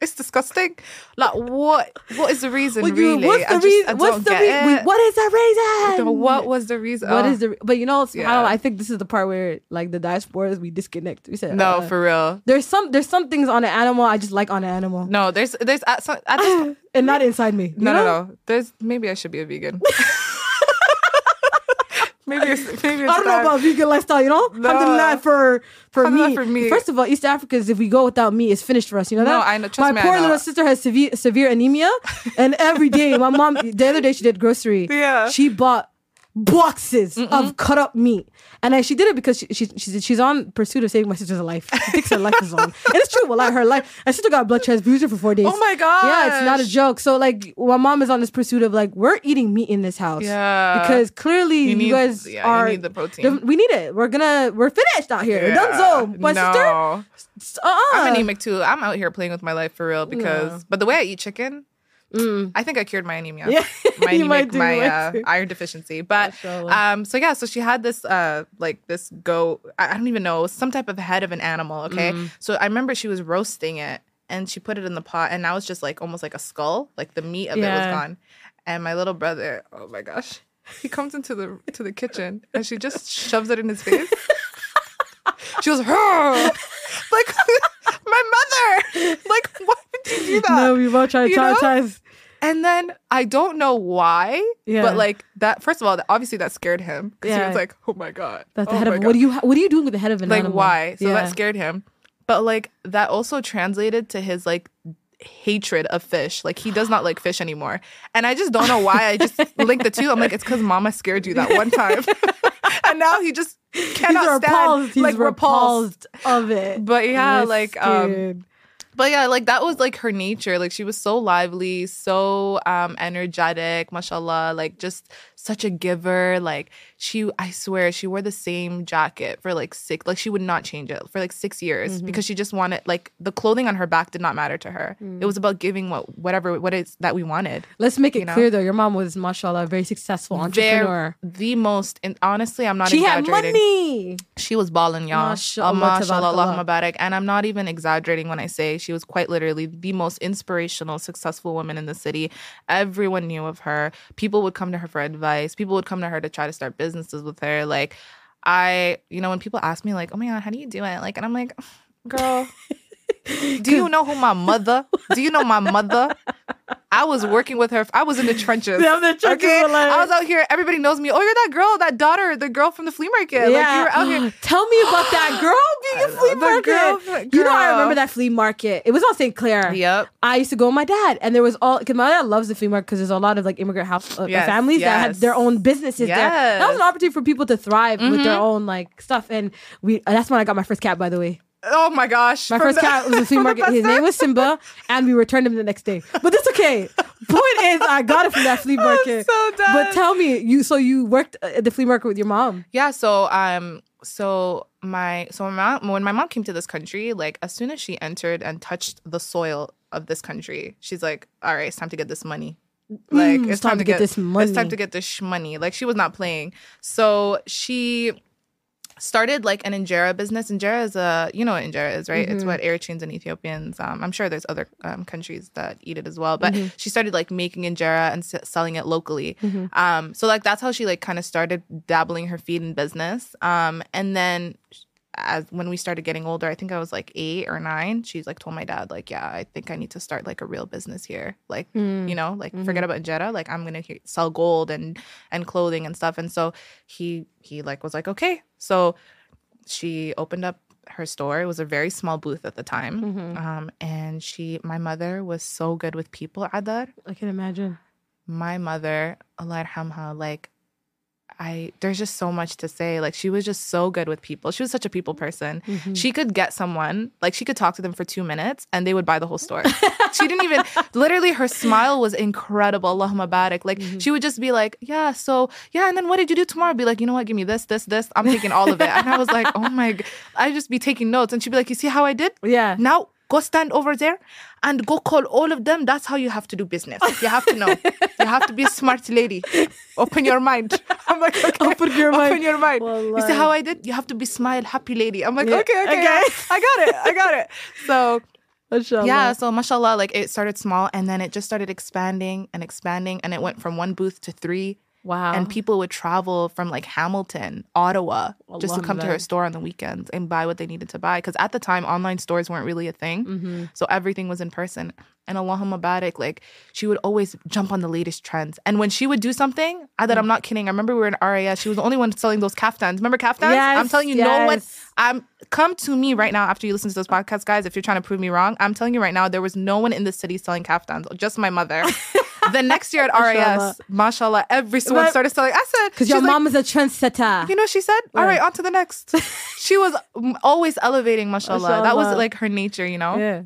It's disgusting. Like what? What is the reason? Well, you- really, what's the reason? What's the reason? What is the reason? What was the reason? What Oh. is the? re- But you know, Yeah. I think this is the part where like the diasporas we disconnect. We said No, uh, for real. there's some there's some things on an animal I just like on an animal, No, there's there's at, some, at this, and not inside me. no, know? no, no. There's maybe I should be a vegan. maybe it's, maybe it's I don't know about vegan lifestyle, you know? No. Alhamdulillah for for me. for me. First of all, East Africans, if we go without meat, it's finished for us. You know that? No? I know- trust my me, poor little sister has severe severe anemia, and every day, my mom. The other day, she did grocery. Yeah. She bought boxes of cut up meat. And I, she did it because she, she, she's, she's on pursuit of saving my sister's life. She thinks her life is on. And it's true. Well, like her life, my sister got blood transfusion for four days. Oh my god. Yeah, it's not a joke. So like, my mom is on this pursuit of like, we're eating meat in this house. Yeah. Because clearly you, need- guys yeah, you are. need the protein. We need it. We're gonna. We're finished out here. Yeah. Dunzo. My no. sister. Uh-uh. I'm anemic too. I'm out here playing with my life for real because, but the way I eat chicken, I think I cured my anemia. Mm. Yeah, my anemic, my uh, iron deficiency. But um, so yeah, so she had this uh like this goat. I don't even know, some type of head of an animal. Okay, Mm. so I remember she was roasting it and she put it in the pot, and now it's just like almost like a skull, like the meat of it was gone. And my little brother, oh my gosh, he comes into the to the kitchen and she just shoves it in his face. She goes, "Huh." like my mother. Like, why would you do that? No, we both try to traumatize. And then I don't know why, Yeah. but like that. First of all, obviously that scared him because he was like, "Oh my god, That's the oh head of. God." What do you? What are you doing with the head of an animal? like animal? why?" So Yeah. that scared him. But like that also translated to his like hatred of fish. Like he does not like fish anymore. And I just don't know why. I just linked the two. I'm like, it's because Mama scared you that one time, and now he just He's cannot repulsed. stand He's like repulsed. repulsed of it. But yeah, like um but yeah, like that was like her nature. Like she was so lively, so um energetic, mashallah, like just such a giver. Like she I swear she wore the same jacket for like six like she would not change it for like 6 years Mm-hmm. because she just wanted like the clothing on her back did not matter to her. Mm. It was about giving what whatever what it's that we wanted. Let's make it you know? clear though. Your mom was, mashallah, a very successful entrepreneur. They're the most and honestly I'm not she had money. She was balling, y'all. Mashallah, Uh, mashallah, tabarakallah. Allahumma barak. And I'm not even exaggerating when I say she was quite literally the most inspirational, successful woman in the city. Everyone knew of her. People would come to her for advice. People would come to her to try to start businesses with her. Like, I, you know, when people ask me, like, oh my God, how do you do it? Like, and I'm like, girl, do you know who my mother? Do you know my mother? I was working with her. I was in the trenches. Yeah, the trenches okay? like- I was out here. Everybody knows me. Oh, you're that girl, that daughter, the girl from the flea market. Like, you were out here. Tell me about that girl being a flea market. girl- You know, I remember that flea market. It was on St. Clair. Yep. I used to go with my dad, and there was all because my dad loves the flea market because there's a lot of like immigrant house uh, Yes, families that had their own businesses there. That was an opportunity for people to thrive with Mm-hmm. their own like stuff, and we. and that's when I got my first cat, by the way. Oh my gosh. My first the- cat was a flea market. His name was Simba, and we returned him the next day. But that's okay. Point is, I got it from that flea market. so done. But tell me, you so you worked at the flea market with your mom? Yeah, so um so my so my mom when my mom came to this country, like as soon as she entered and touched the soil of this country, she's like, All right, it's time to get this money. Like Mm, it's, time, to get, this money. It's time to get this money. Like she was not playing. So she started like an injera business. Injera is a you know what injera is, right? Mm-hmm. It's what Eritreans and Ethiopians. Um, I'm sure there's other um, countries that eat it as well. But Mm-hmm. she started like making injera and s- selling it locally. Um, so like that's how she like kind of started dabbling her feet in business. Um, and then as when we started getting older, I think I was like eight or nine. She's like told my dad like, yeah, I think I need to start like a real business here. Like, mm. you know, like mm-hmm. forget about Jetta. Like I'm gonna he- sell gold and and clothing and stuff. And so he he like was like, okay. So she opened up her store. It was a very small booth at the time. Mm-hmm. Um, and she, my mother was so good with people. Cadar, I can imagine. my mother, Allah yarhamha, like I there's just so much to say. Like she was just so good with people. She was such a people person. Mm-hmm. She could get someone, like she could talk to them for two minutes and they would buy the whole store. she didn't even literally her smile was incredible. Allahumma barik. Like mm-hmm. she would just be like, Yeah, so yeah, and then what did you do tomorrow? Be like, you know what, give me this, this, this. I'm taking all of it. And I was like, Oh my. I'd just be taking notes. And she'd be like, You see how I did? Yeah. Now go stand over there and go call all of them. That's how you have to do business. You have to know. you have to be a smart lady. Open your mind. I'm like, okay. Open your mind. Open your mind. You see how I did? You have to be smile, happy lady. I'm like, Yeah, okay, okay, okay. yeah, I got it. I got it. So Mashallah. yeah, so mashallah, like it started small and then it just started expanding and expanding and it went from one booth to three. Wow. And people would travel from like Hamilton, Ottawa, just to come to her store on the weekends and buy what they needed to buy. Because at the time, online stores weren't really a thing. Mm-hmm. So everything was in person. And Allahumma barik, like she would always jump on the latest trends. And when she would do something, I that I'm not kidding. I remember we were in RAS. She was the only one selling those kaftans. Remember kaftans? Yes, I'm telling you, no one. I'm come to me right now after you listen to those podcasts, guys. If you're trying to prove me wrong, I'm telling you right now, there was no one in the city selling kaftans. Just my mother. the next year at RIS, mashallah, everyone But- started selling. I said, Because your like, mom is a trendsetter. you know, she said, all right, on to the next. she was always elevating, mashallah. That was like her nature, you know? yeah.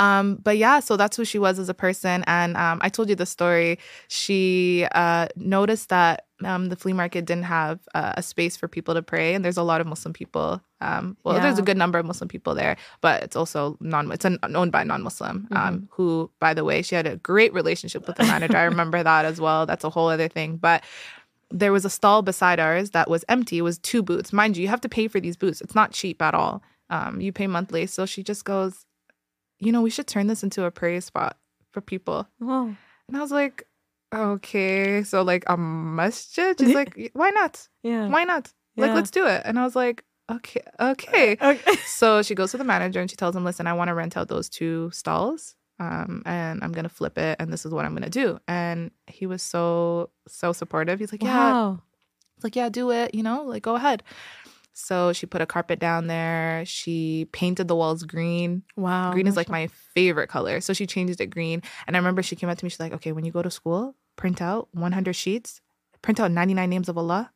Um, but yeah, so that's who she was as a person. And um, I told you the story. She uh, noticed that um, the flea market didn't have uh, a space for people to pray, and there's a lot of Muslim people. Um, well, there's a good number of Muslim people there, but it's also non. It's an, owned by non-Muslim. Um, who, by the way, she had a great relationship with the manager. I remember that as well. That's a whole other thing, but. There was a stall beside ours that was empty. It was two boots. Mind you, you have to pay for these boots. It's not cheap at all. Um, you pay monthly. So she just goes, you know, we should turn this into a prayer spot for people. Oh. And I was like, okay. So, like, a masjid? She's like, why not? Yeah. Why not? Like, Yeah. let's do it. And I was like, okay, okay. Okay. so she goes to the manager and she tells him, listen, I want to rent out those two stalls. Um, and I'm gonna flip it, and this is what I'm gonna do. And he was so so supportive. He's like, yeah, Wow. it's like, yeah, do it, you know, like go ahead. So she put a carpet down there. She painted the walls green. Wow. Green is like my favorite color. So she changed it green. And I remember she came up to me, she's like, okay, when you go to school, print out 100 sheets, print out 99 names of Allah,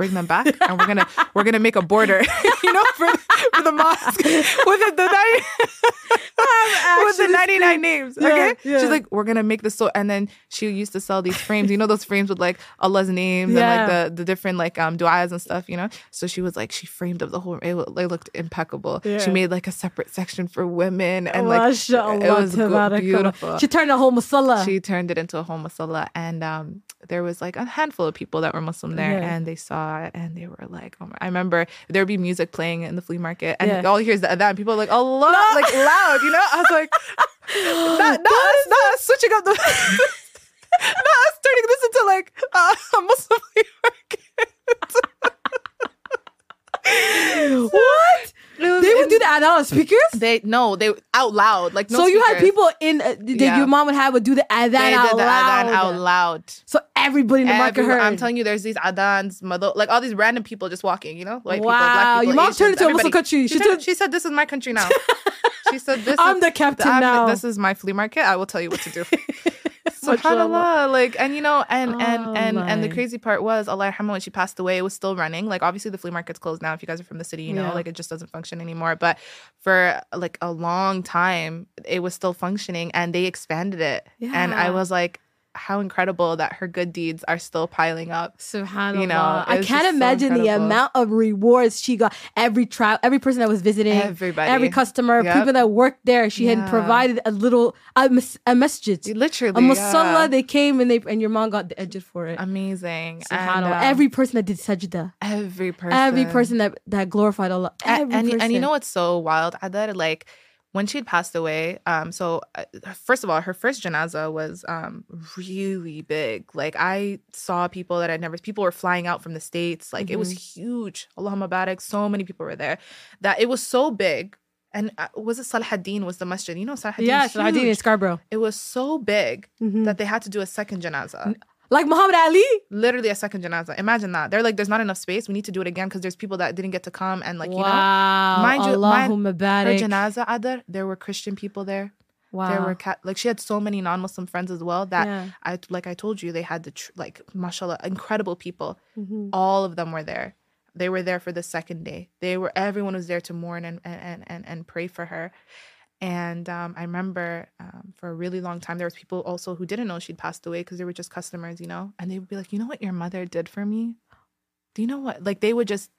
bring them back, and we're gonna we're gonna make a border, you know, for, for the mosque with the, the 90, with the 99 names. Yeah, Okay. yeah. She's like, we're gonna make this so and then she used to sell these frames, you know, those frames with like Allah's names Yeah. and like the, the different like um du'as and stuff, you know. So she was like, she framed up the whole it, it looked impeccable. She made like a separate section for women and like it was beautiful. She turned a whole musalla. She turned it into a whole musalla, and um, there was like a handful of people that were Muslim there, and they saw and they were like, oh my. I remember there would be music playing in the flea market, and Yeah. all you hear is the adhan. People are like, Allah, like loud, you know. I was like, that, not, us switching up the, not us turning this into like uh, a Muslim flea market. what? They would do that on speakers? They no, they out loud like no so you had people in uh, that Yeah. your mom would have would do the They out did the loud. out loud. So everybody in the market heard. I'm telling you, there's these adans, mother, like all these random people just walking, you know, white people, Wow, black people. your mom Asians, turned into a Muslim everybody. country. She, She turned- turned- she said, "This is my country now." she said, "This I'm is the captain I'm- now. This is my flea market. I will tell you what to do." Subhanallah, like, and you know, and Oh, and and and the crazy part was, Allah when she passed away, it was still running. Like, obviously, the flea market's closed now. If you guys are from the city, you know, Yeah. like it just doesn't function anymore. But for like a long time, it was still functioning, and they expanded it. And I was like, how incredible that her good deeds are still piling up. Subhanallah. You know, I can't just so imagine the amount of rewards she got. Every trial, every person that was visiting, Everybody. every customer, Yep. people that worked there. She had provided a little a, mas- a masjid, Literally, a musalla. yeah. They came and they and your mom got the ajr for it. amazing. Subhanallah. And, um, every person that did sajda, every person, every person that that glorified Allah, every and, person. and you know what's so wild, Cadar? Like when she had passed away. Um, so uh, first of all, her first janaza was um really big. Like I saw people that I'd never. People were flying out from the states. Like it was Mm-hmm. huge. Allahumma barik. So many people were there. That it was so big. And uh, was it Salahuddin was the masjid? You know Salahuddin. yeah, Salahuddin in. Scarborough, It was so big Mhm. that they had to do a second janaza. Like Muhammad Ali. literally a second janaza. Imagine that. They're like, there's not enough space. We need to do it again because there's people that didn't get to come and like you know. wow, Mind you, Allahumma Her janaza, Cadar, there were Christian people there. Wow, There were cat like she had so many non-Muslim friends as well that Yeah. I like I told you they had the tr- like mashallah incredible people. Mhm. All of them were there. They were there for the second day. They were everyone was there to mourn and and and and pray for her. And um, I remember um, for a really long time there was people also who didn't know she'd passed away because they were just customers, you know. And they would be like, "You know what your mother did for me? Do you know what?" Like they would just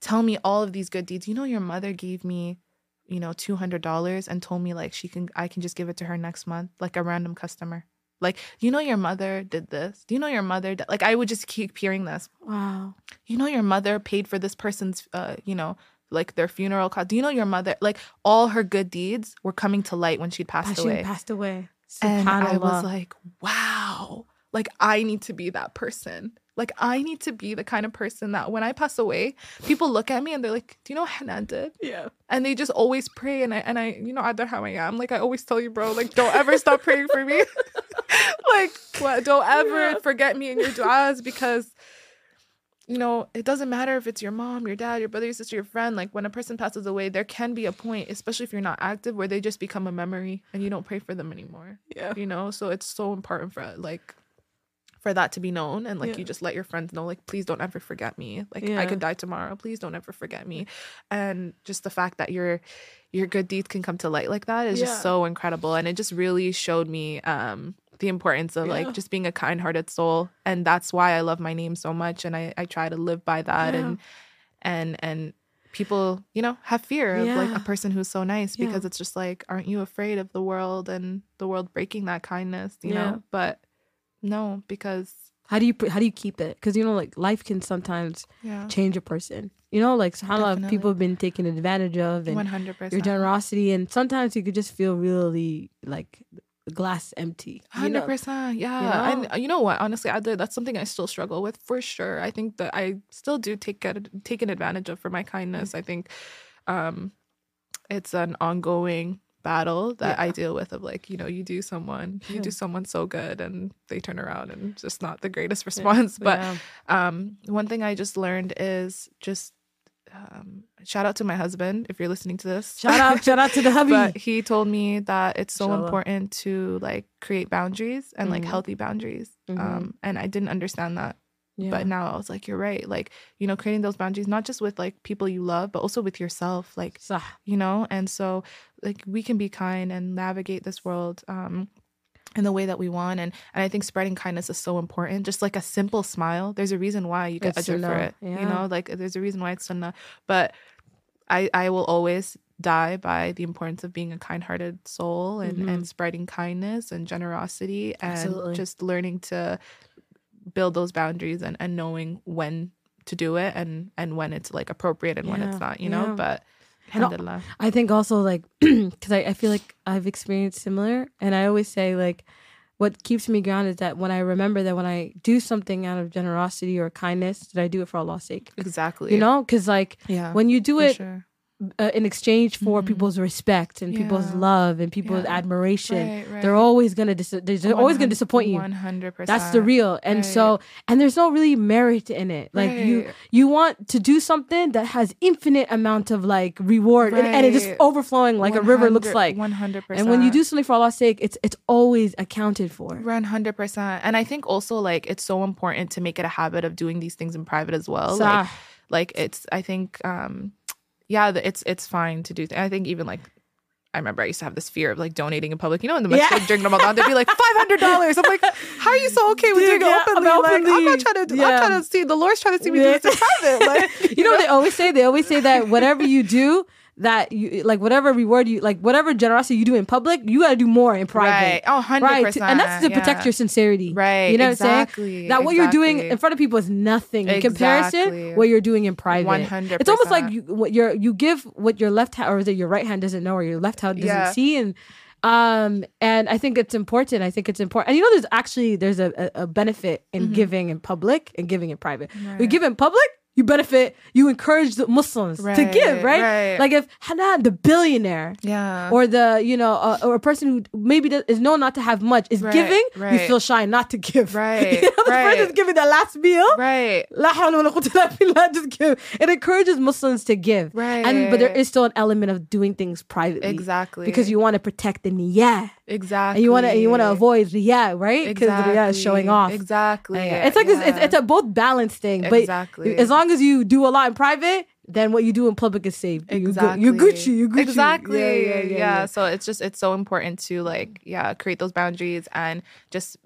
tell me all of these good deeds. You know, your mother gave me, you know, two hundred dollars and told me like she can, I can just give it to her next month, like a random customer. Like, you know, your mother did this. Do you know your mother? Did? Like, I would just keep hearing this. wow. You know, your mother paid for this person's, uh, you know, like their funeral cost. Do you know your mother? Like, all her good deeds were coming to light when she'd passed away. She away. passed away. And I was like, wow, like I need to be that person. Like I need to be the kind of person that when I pass away, people look at me and they're like, "Do you know what Hanan did?" yeah. And they just always pray. And I and I, you know, know how I am. Like I always tell you, bro, like don't ever stop praying for me. like what, don't ever Yeah. forget me in your du'as because you know, it doesn't matter if it's your mom, your dad, your brother, your sister, your friend. Like when a person passes away, there can be a point, especially if you're not active, where they just become a memory and you don't pray for them anymore. Yeah. You know, so it's so important for like for that to be known and like Yeah. you just let your friends know like please don't ever forget me like i could die tomorrow please don't ever forget me and just the fact that your your good deeds can come to light like that is Yeah. just so incredible and it just really showed me um the importance of Yeah. like just being a kind-hearted soul and that's why i love my name so much and i i try to live by that Yeah. and and and people you know have fear of like a person who's so nice because it's just like aren't you afraid of the world and the world breaking that kindness you know but no because How do you how do you keep it? Because you know, like life can sometimes yeah change a person. You know, like how Definitely. people have been taken advantage of, and 100% your generosity, and sometimes you could just feel really like the glass empty. Hundred percent, yeah. know? And uh, you know what? Honestly, I, that's something I still struggle with for sure. I think that I still do take get taken advantage of for my kindness. I think um, it's an ongoing battle that I deal with. Of like, you know, you do someone, you do someone so good, and they turn around and just not the greatest response. But Yeah. um, one thing I just learned is just um, shout out to my husband if you're listening to this. shout out, shout out to the hubby. but he told me that it's so important to like create boundaries and like Mhm. healthy boundaries Mhm. um and i didn't understand that yeah. but now i was like you're right like you know creating those boundaries not just with like people you love but also with yourself like you know and so like we can be kind and navigate this world um in the way that we want and and i think spreading kindness is so important just like a simple smile there's a reason why you get ajr for it you know like there's a reason why it's sunnah but i i will always die by the importance of being a kind-hearted soul and and spreading kindness and generosity and Mm-hmm. Absolutely. just learning to build those boundaries and and knowing when to do it and and when it's like appropriate and when it's not you know yeah. but alhamdulillah. I think also like because I, I feel like I've experienced similar, and I always say like what keeps me grounded is that when I remember that when I do something out of generosity or kindness, that I do it for Allah's sake. exactly You know, because like yeah when you do it sure. Uh, in exchange for Mhm. people's respect and people's love and people's Yeah. admiration, Right, right. they're always gonna dis- they're always gonna disappoint you. One hundred percent. That's the real. And so and there's no really merit in it. Like you Right. you want to do something that has infinite amount of like reward and, and it just overflowing like a river looks like. One hundred percent. And when you do something for Allah's sake, it's it's always accounted for. One hundred percent, and I think also like it's so important to make it a habit of doing these things in private as well. Sah. Like, like it's I think um yeah, it's it's fine to do. Th- I think even like. I remember I used to have this fear of like donating in public. You know, in the Yeah. masjid during Ramadan, they'd be like five hundred dollars. I'm like, how are you so okay with Dude, doing it yeah, openly? I'm Like, I'm not trying to. yeah. I'm trying to see. The Lord's trying to see me do Yeah. this in private. Like, you know what they always say? They always say that whatever you do, that you like whatever reward you like whatever generosity you do in public, you gotta do more in private. Right. Oh, 100%. Right. And that's to protect yeah. your sincerity. Right, You know what I'm saying? exactly, That what you're doing in front of people is nothing in comparison what you're doing in private. 100%. It's almost like you what your you give what your left hand or is it your right hand doesn't know or your left hand doesn't Yeah. see and um and I think it's important. I think it's important. And you know there's actually there's a, a, benefit in Mm-hmm. giving in public and giving in private. You give in public, you benefit, you encourage the Muslims to give, right? right. Like if Hanan, the billionaire, Yeah. or the you know uh, or a person who maybe does, is known not to have much is Right, giving you feel shy not to give Right, you know, the right. person's giving the last meal right. La hawla la quwwata illa billah, just give. It encourages Muslims to give, right? And but there is still an element of doing things privately, Exactly. because you want to protect the niyah, Exactly. and you want to you want to avoid riyah, right? Because exactly. riyah is showing off. Exactly. Yeah. It's like it's, it's, it's a both balanced thing, but Exactly. as long as you do a lot in private, then what you do in public is safe. You're good- exactly. You're Gucci. You're Gucci. Exactly. Yeah, yeah, yeah, yeah. So it's just it's so important to like yeah create those boundaries and just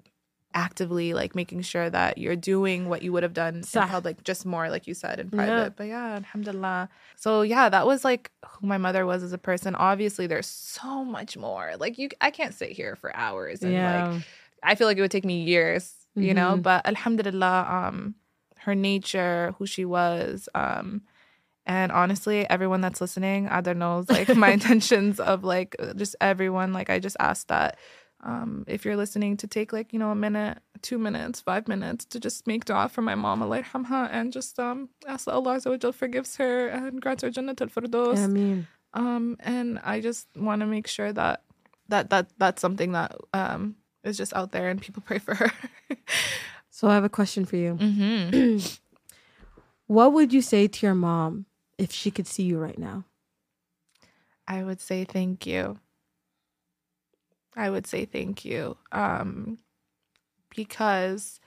actively like making sure that you're doing what you would have done Sah. in public just more like you said in private Yeah. but yeah alhamdulillah so yeah that was like who my mother was as a person obviously there's so much more like you i can't sit here for hours and Yeah. like I feel like it would take me years, you know, Mhm. but alhamdulillah, um, her nature, who she was, um, and honestly, everyone that's listening, Ada knows like my intentions of like just everyone. Like I just ask that um, if you're listening to take like, you know, a minute, two minutes, five minutes to just make dua for my mom, Allah yarhamha, and just um ask that Allah forgives her and grants her Jannat al-Firdaus. I mean, Um, and I just want to make sure that that that that's something that um is just out there and people pray for her. so I have a question for you. mm-hmm. What would you say to your mom if she could see you right now? I would say thank you. I would say thank you. Um, because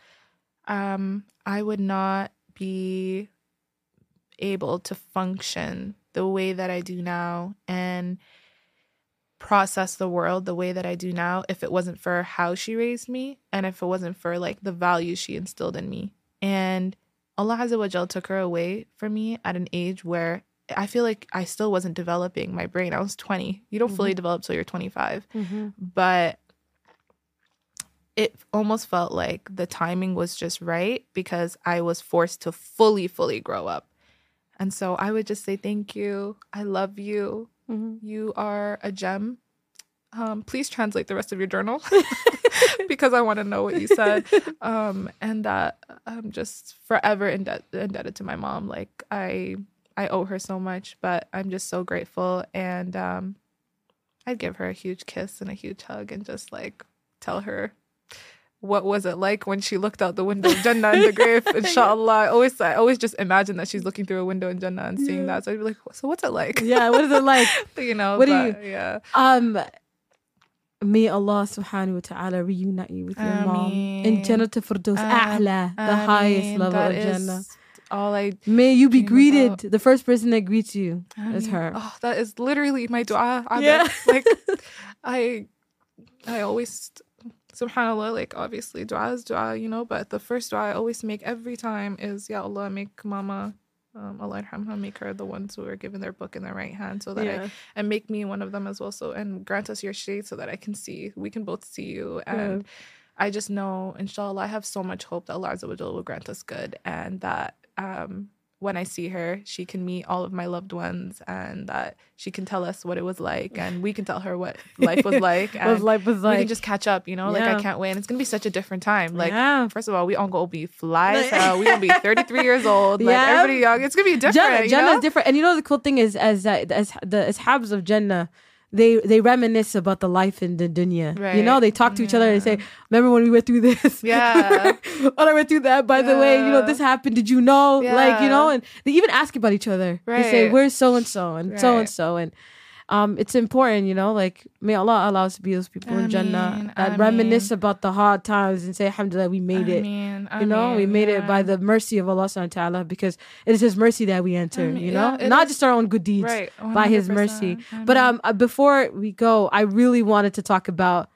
um, I would not be able to function the way that I do now and process the world the way that I do now if it wasn't for how she raised me and if it wasn't for like the values she instilled in me. And Allah Azza wa Jal took her away from me at an age where I feel like I still wasn't developing my brain. I was 20. You don't fully Mhm. develop till you're 25. Mm-hmm. But it almost felt like the timing was just right because I was forced to fully, fully grow up. And so I would just say thank you. I love you. Mm-hmm. You are a gem. Um, please translate the rest of your journal because I want to know what you said. Um, and that I'm just forever indebted, indebted to my mom. Like I, I owe her so much, but I'm just so grateful. And um, I'd give her a huge kiss and a huge hug and just like tell her what was it like when she looked out the window of Jannah in the grave. Inshallah, I always I always just imagine that she's looking through a window in Jannah and seeing Yeah. that. So I'd be like, so what's it like? Yeah, what is it like? you know. What do you Yeah. Um, may Allah subhanahu wa ta'ala reunite you with your mom in Jannah Jannat Firdaus A'la, the highest level That of Jannah. All I May you be greeted. about. The first person that greets you is her. Oh, that is literally my dua. Abed. Yeah. like I, I always, Subhanallah. Like obviously, dua is dua, you know. But the first dua I always make every time is, Ya Allah, make Mama. Um, Allah yarhamha, make her the ones who are given their book in their right hand, so that I and make me one of them as well. So and grant us your shade so that I can see. We can both see you. And I just know, inshallah, I have so much hope that Allah Azza will grant us good and that um when I see her, she can meet all of my loved ones and that she can tell us what it was like and we can tell her what life was like. What And life was like. we can just catch up, you know? Like I can't wait. And it's gonna be such a different time. Like yeah. First of all, we all gonna be fly as hell. We gonna be 33 years old. Like Yeah. everybody young. It's gonna be different. Jannah, you know? different, and you know the cool thing is, as that as the ashabs of Jannah, they they reminisce about the life in the dunya. You know, they talk to each other and say, "Remember when we went through this? Yeah. when I went through that. By the way, you know this happened. Did you know? Like you know, and they even ask about each other. They say, Right. "Where's so and so and so and so?" And um, it's important, you know. Like may Allah allow us to be those people in Jannah Ameen, that reminisce about the hard times and say, "Alhamdulillah, we made it." Ameen, You know, we ameen, made it by the mercy of Allah subhanahu wa ta'ala because it is His mercy that we enter, Ameen. you know? Yeah, Not is. just our own good deeds, right by His 100%. mercy. But um, uh, before we go, I really wanted to talk about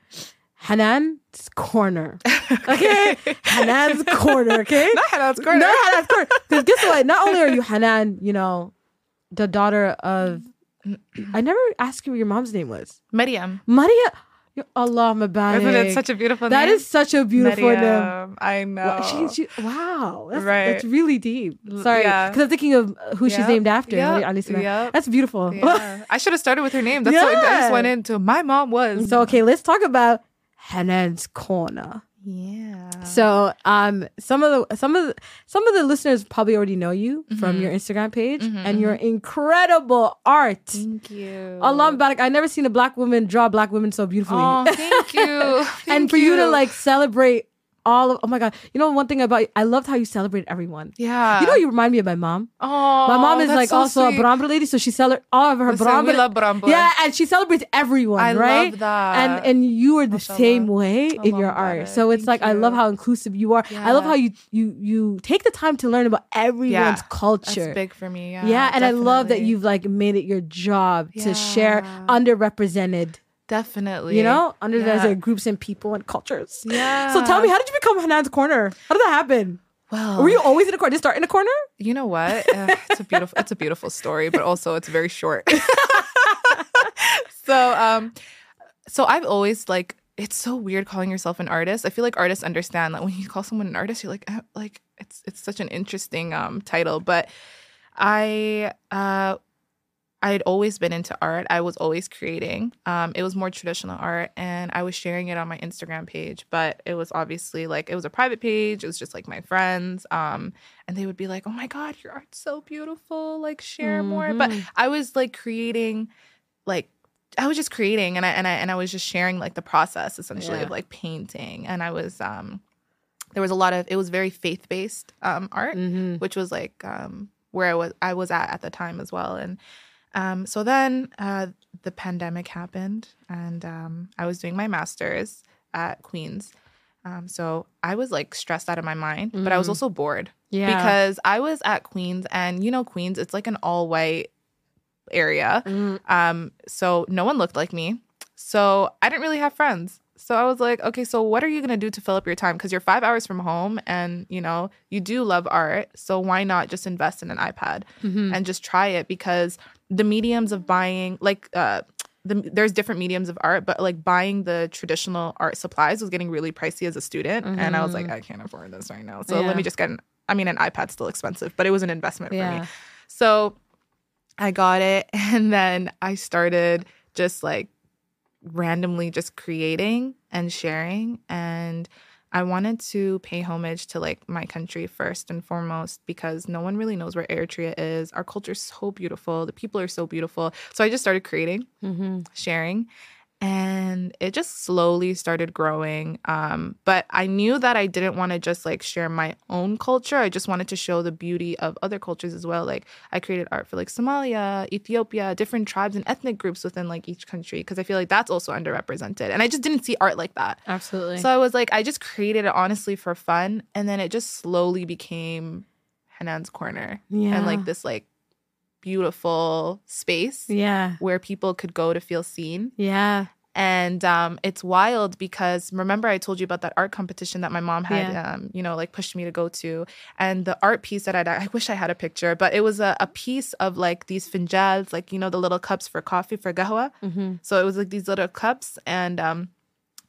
Hanan's Corner. Okay? Hanan's Corner, okay? not Hanan's corner. No, Hanan's Corner. Because guess what? Not only are you Hanan, you know, the daughter of. I never asked you what your mom's name was. Maryam. Maria. Allah Mabarak. Isn't it such a beautiful That name? is such a beautiful name. I know. Wow, she, she, wow, that's, Right. that's really deep. Sorry, yeah. because I'm thinking of who she's named after. Yep. Yep. That's beautiful. Yeah. I should have started with her name. That's what I Yeah. just went into. My mom was. so okay, let's talk about Hanan's corner. Yeah. So, um, some of the some of the, some of the listeners probably already know you from Mhm. your Instagram page Mhm, and your incredible art. thank you. Allah Barak, I never seen a black woman draw black women so beautifully. Oh, thank you. and Thank for you to like celebrate all of oh my god, you know one thing about I loved how you celebrate everyone. yeah. you know, you remind me of my mom. oh, My mom is like so also sweet. a Brahmana lady, so she celebrates all of her we love Brahmana. yeah, and she celebrates everyone, I right? love that. and and you are the Mashallah. same way in your art. Mubarak. So it's Thank like I love how inclusive you are. I love how you you you take the time to learn about everyone's Yeah, culture. That's big for me. Yeah. yeah, and I love that you've like made it your job to share underrepresented, definitely. you know, under Yeah. groups and people and cultures. Yeah. So tell me, how did you become Hanan's Corner? How did that happen? Well, Were you always in a corner? Did you start in a corner? You know what? Uh, it's a beautiful it's a beautiful story, but also it's very short. so um so I've always like it's so weird calling yourself an artist. I feel like artists understand that when you call someone an artist, you're like eh, like it's it's such an interesting um title, but I uh I had always been into art. I was always creating. Um, it was more traditional art, and I was sharing it on my Instagram page. But it was obviously like it was a private page. It was just like my friends, um, and they would be like, "Oh my god, your art's so beautiful! Like share more." But Mhm. I was like creating, like I was just creating, and I and I and I was just sharing like the process essentially Yeah. of like painting, and I was um there was a lot of it was very faith based um, art, Mm-hmm. which was like um, where I was I was at at the time as well. And um, so then uh, the pandemic happened, and um, I was doing my master's at Queen's. Um, so I was like stressed out of my mind, but I was Mm. also bored Yeah. because I was at Queen's, and you know Queen's, it's like an all white area. Mm, Um, so no one looked like me. So I didn't really have friends. So I was like, okay, so what are you gonna do to fill up your time? Because you're five hours from home and you know, you do love art. So why not just invest in an iPad mhm. and just try it? Because the mediums of buying, like uh the, there's different mediums of art, but like buying the traditional art supplies was getting really pricey as a student. And I was like, Mhm. I can't afford this right now. So Yeah. let me just get an I mean an iPad's still expensive, but it was an investment for me. So I got it and then I started just like randomly just creating and sharing and I wanted to pay homage to like my country first and foremost because no one really knows where Eritrea is. Our culture is so beautiful. The people are so beautiful. So I just started creating Mhm. sharing and it just slowly started growing um, but i knew that i didn't want to just like share my own culture i just wanted to show the beauty of other cultures as well like i created art for like somalia ethiopia different tribes and ethnic groups within like each country because i feel like that's also underrepresented and i just didn't see art like that Absolutely. so i was like i just created it honestly for fun and then it just slowly became hanan's corner yeah. and like this like beautiful space Yeah. where people could go to feel seen Yeah. and um, it's wild because remember I told you about that art competition that my mom had, Yeah. um, you know, like pushed me to go to, and the art piece that I I wish I had a picture, but it was a, a piece of like these finjals, like you know the little cups for coffee for gahwa. Mm-hmm. So it was like these little cups and um,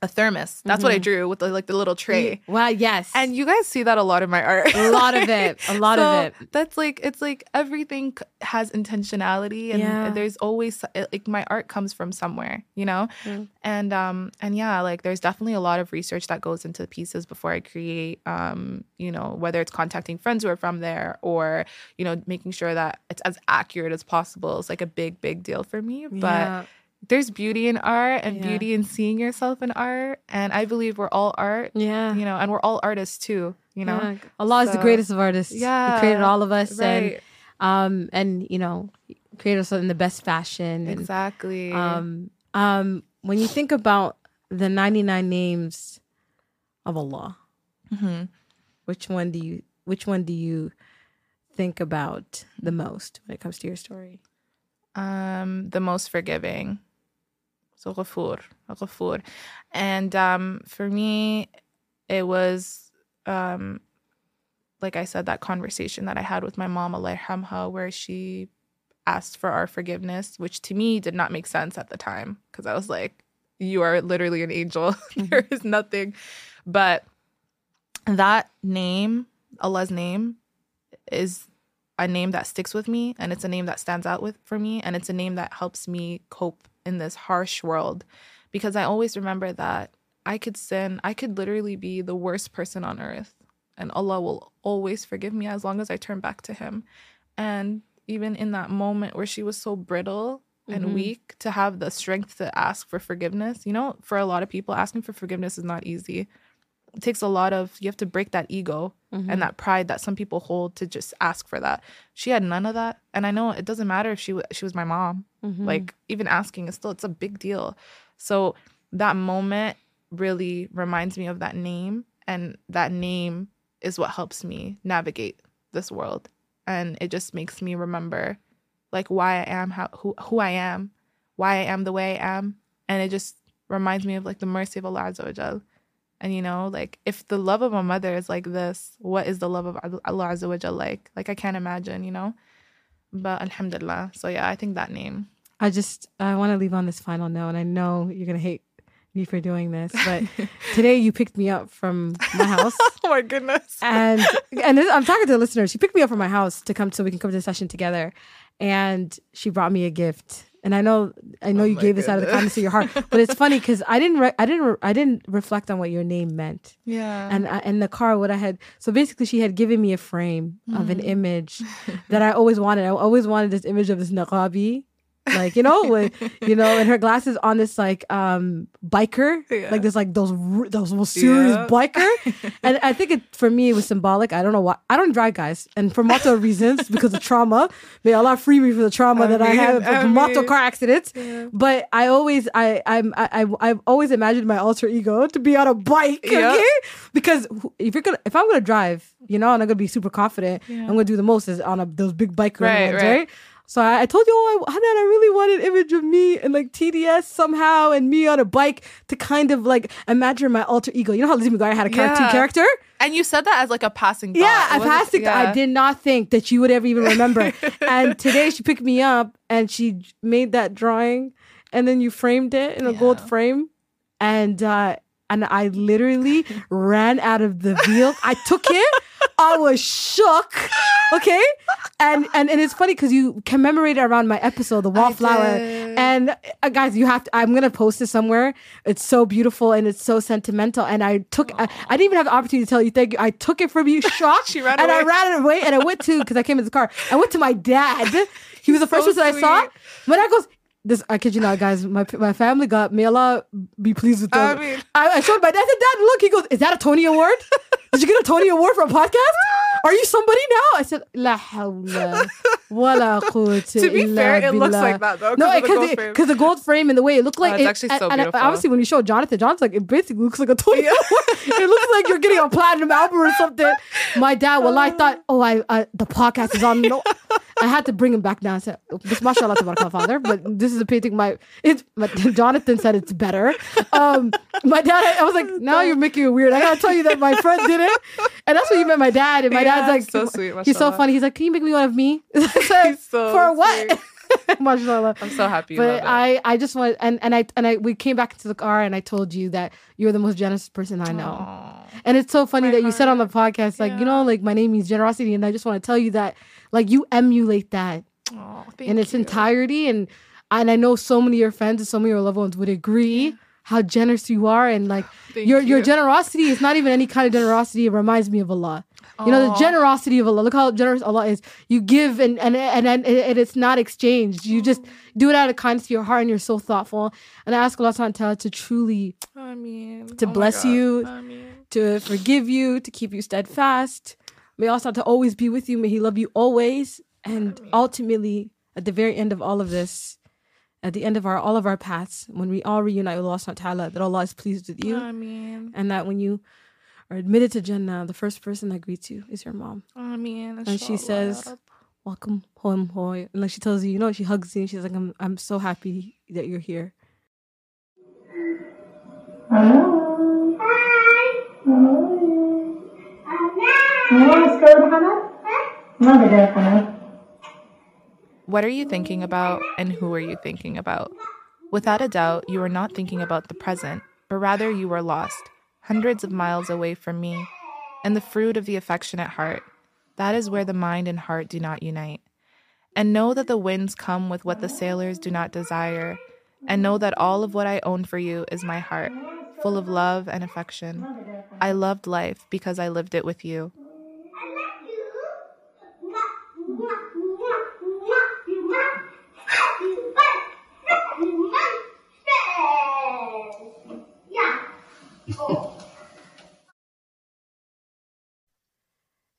a thermos. That's what I Mhm. drew with the, like the little tray. Well, yes. And you guys see that a lot in my art. a lot of it. A lot So of it. That's like it's like everything has intentionality, and Yeah. there's always like my art comes from somewhere, you know. Mm. And um and yeah, like there's definitely a lot of research that goes into the pieces before I create. Um, you know, whether it's contacting friends who are from there or you know making sure that it's as accurate as possible. It's like a big big deal for me, but yeah. There's beauty in art and Yeah. beauty in seeing yourself in art, and I believe we're all art. Yeah. You know, and we're all artists too. You know, Yeah. Allah is the greatest of artists. Yeah. He created all of us and um and you know, created us in the best fashion. And Exactly. um um when you think about the 99 names of Allah, Mhm. which one do you which one do you think about the most when it comes to your story? um, the most forgiving. So Ghafur, Ghafur. And um, for me, it was, um, like I said, that conversation that I had with my mom, Allah yarhamha, where she asked for our forgiveness, which to me did not make sense at the time because I was like, you are literally an angel. there is nothing. But that name, Allah's name, is a name that sticks with me and it's a name that stands out with for me and it's a name that helps me cope in this harsh world because I always remember that I could sin, I could literally be the worst person on earth and Allah will always forgive me as long as I turn back to him. And even in that moment where she was so brittle and Mhm. weak to have the strength to ask for forgiveness, you know, for a lot of people asking for forgiveness is not easy. It takes a lot of you have to break that ego Mm-hmm. and that pride that some people hold to just ask for that. She had none of that, and I know it doesn't matter if she she was my mom. Mhm. Like even asking is still it's a big deal. So that moment really reminds me of that name, and that name is what helps me navigate this world, and it just makes me remember like why I am how who who I am, why I am the way I am, and it just reminds me of like the mercy of Allah Azza. And you know, like if the love of a mother is like this, what is the love of Allah Azza wa Jal like? Like I can't imagine, you know. But Alhamdulillah. So yeah, I think that name. I just I want to leave on this final note, and I know you're gonna hate me for doing this, but today you picked me up from my house, oh my goodness. and and this, I'm talking to the listeners. She picked me up from my house to come so we can come to the session together, and she brought me a gift. And I know I know Oh you gave this out of the kindness of your heart, but it's funny because I didn't re- I didn't re- I didn't reflect on what your name meant. Yeah. and I, in the car what i had so basically she had given me a frame of Mm-hmm. an image that i always wanted i always wanted this image of this naqabi like you know, with you know, and her glasses on this like um biker, Yeah. like this like those those serious Yeah. biker, and I think it for me it was symbolic. I don't know why I don't drive, guys, and for multiple reasons because of trauma. May Allah free me from the trauma that I Ameen, have from multiple car accidents. Yeah. But I always I I'm I, I I've always imagined my alter ego to be on a bike, okay? Because if you're gonna if I'm gonna drive, you know, and I'm gonna be super confident. I'm gonna do the most is on a, those big bike Right, ones, right. right? So I, I told you, oh, I, I really want an image of me and like TDS somehow and me on a bike to kind of like imagine my alter ego. You know how Lizzie McGuire had a cartoon Yeah. character? And you said that as like a passing thought. Yeah, It I wasn't- passed it. yeah. I did not think that you would ever even remember. and today she picked me up and she made that drawing, and then you framed it in a gold frame, and uh, and I literally ran out of the vehicle. I took it. I was shook. Okay, and and and it's funny because you commemorated around my episode, the wallflower, and uh, guys, you have to. I'm gonna post it somewhere. It's so beautiful and it's so sentimental. And I took. I, I didn't even have the opportunity to tell you thank you. I took it from you, shocked, She ran and I away. ran away. And I went to because I came in the car. I went to my dad. He was the first So person I saw. sweet. My dad goes. This I kid you not, guys. My my family got may Allah be pleased with them. I mean- I, I showed my dad. I said, Dad, look. He goes, Is that a Tony Award? Did you get a Tony Award for a podcast? Are you somebody now? I said, La hawla wa la To be fair, it looks like that, though, No, the because gold it- frame. because the gold frame and the way it looked like it's it, actually so and beautiful. obviously, when you show Jonathan, Jonathan's like it basically looks like a Tony Award. it looks like you're getting a platinum album or something. My dad, well, I thought, oh, I uh, the podcast is on. No, I had to bring him back down. I said, "This mashallah tabarakallah, father, but this is a painting. My it's my, Jonathan said it's better. Um, my dad, I was like, now you're making it weird. I gotta tell you that my friend did it, and that's when you met my dad. And my Yeah, dad's like, so sweet, he's so funny. He's like, can you make me one of me? So for what? mashallah. I'm so happy. But. I, I just want and, and I and I we came back into the car and I told you that you're the most generous person I know. Aw. And it's so funny My that you said on the podcast, like, you know, like my name means generosity. And I just want to tell you that like you emulate that Aw, in its you. entirety. And and I know so many of your friends and so many of your loved ones would agree how generous you are. And like your your generosity is not even any kind of generosity. It reminds me of Allah. You know, the generosity of Allah. Look how generous Allah is. You give and and and, and, and it's not exchanged. You just do it out of kindness to your heart and you're so thoughtful. And I ask Allah ta'ala to truly I mean, to oh bless you. I mean, to forgive you, to keep you steadfast. May Allah to always be with you. May He love you always. And ultimately, at the very end of all of this, at the end of our all of our paths, when we all reunite with Allah ta'ala, that Allah is pleased with you. I mean, And that when you are admitted to Jannah, the first person that greets you is your mom. I mean, And she says, ya Rab. Welcome home, hoy. And like she tells you, you know, she hugs you and she's like, I'm I'm so happy that you're here. Hello. Hi. Hello. You want to stay with Hanan? Mother there, Hanan. What are you thinking about and who are you thinking about? Without a doubt, you are not thinking about the present, but rather you are lost, hundreds of miles away from me, and the fruit of the affectionate heart. That is where the mind and heart do not unite. And know that the winds come with what the sailors do not desire, and know that all of what I own for you is my heart, full of love and affection. I loved life because I lived it with you.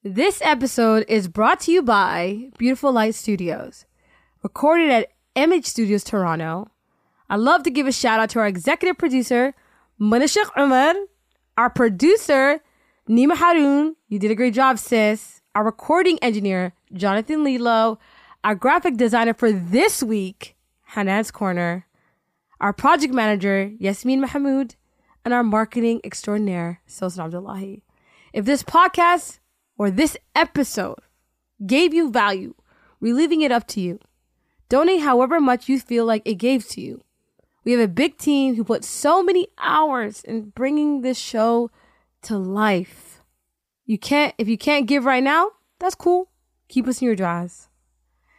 This episode is brought to you by Beautiful Light Studios, recorded at MH Studios Toronto. I'd love to give a shout out to our executive producer, Muna Scekomar, our producer, Nima Harun. You did a great job, sis. Our recording engineer, Jonathan Lillo. Our graphic designer for this week, Hanan's Corner. Our project manager, Yasmin Mohamud. And our marketing extraordinaire, Sawsan Abdillahi. If this podcast or this episode gave you value, we're leaving it up to you. Donate however much you feel like it gave to you. We have a big team who put so many hours in bringing this show to life. You can't, if you can't give right now, that's cool. Keep us in your duas.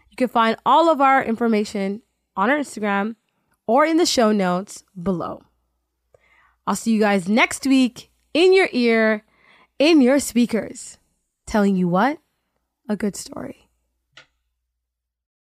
You can find all of our information on our Instagram or in the show notes below. I'll see you guys next week in your ear, in your speakers, telling you what? A good story.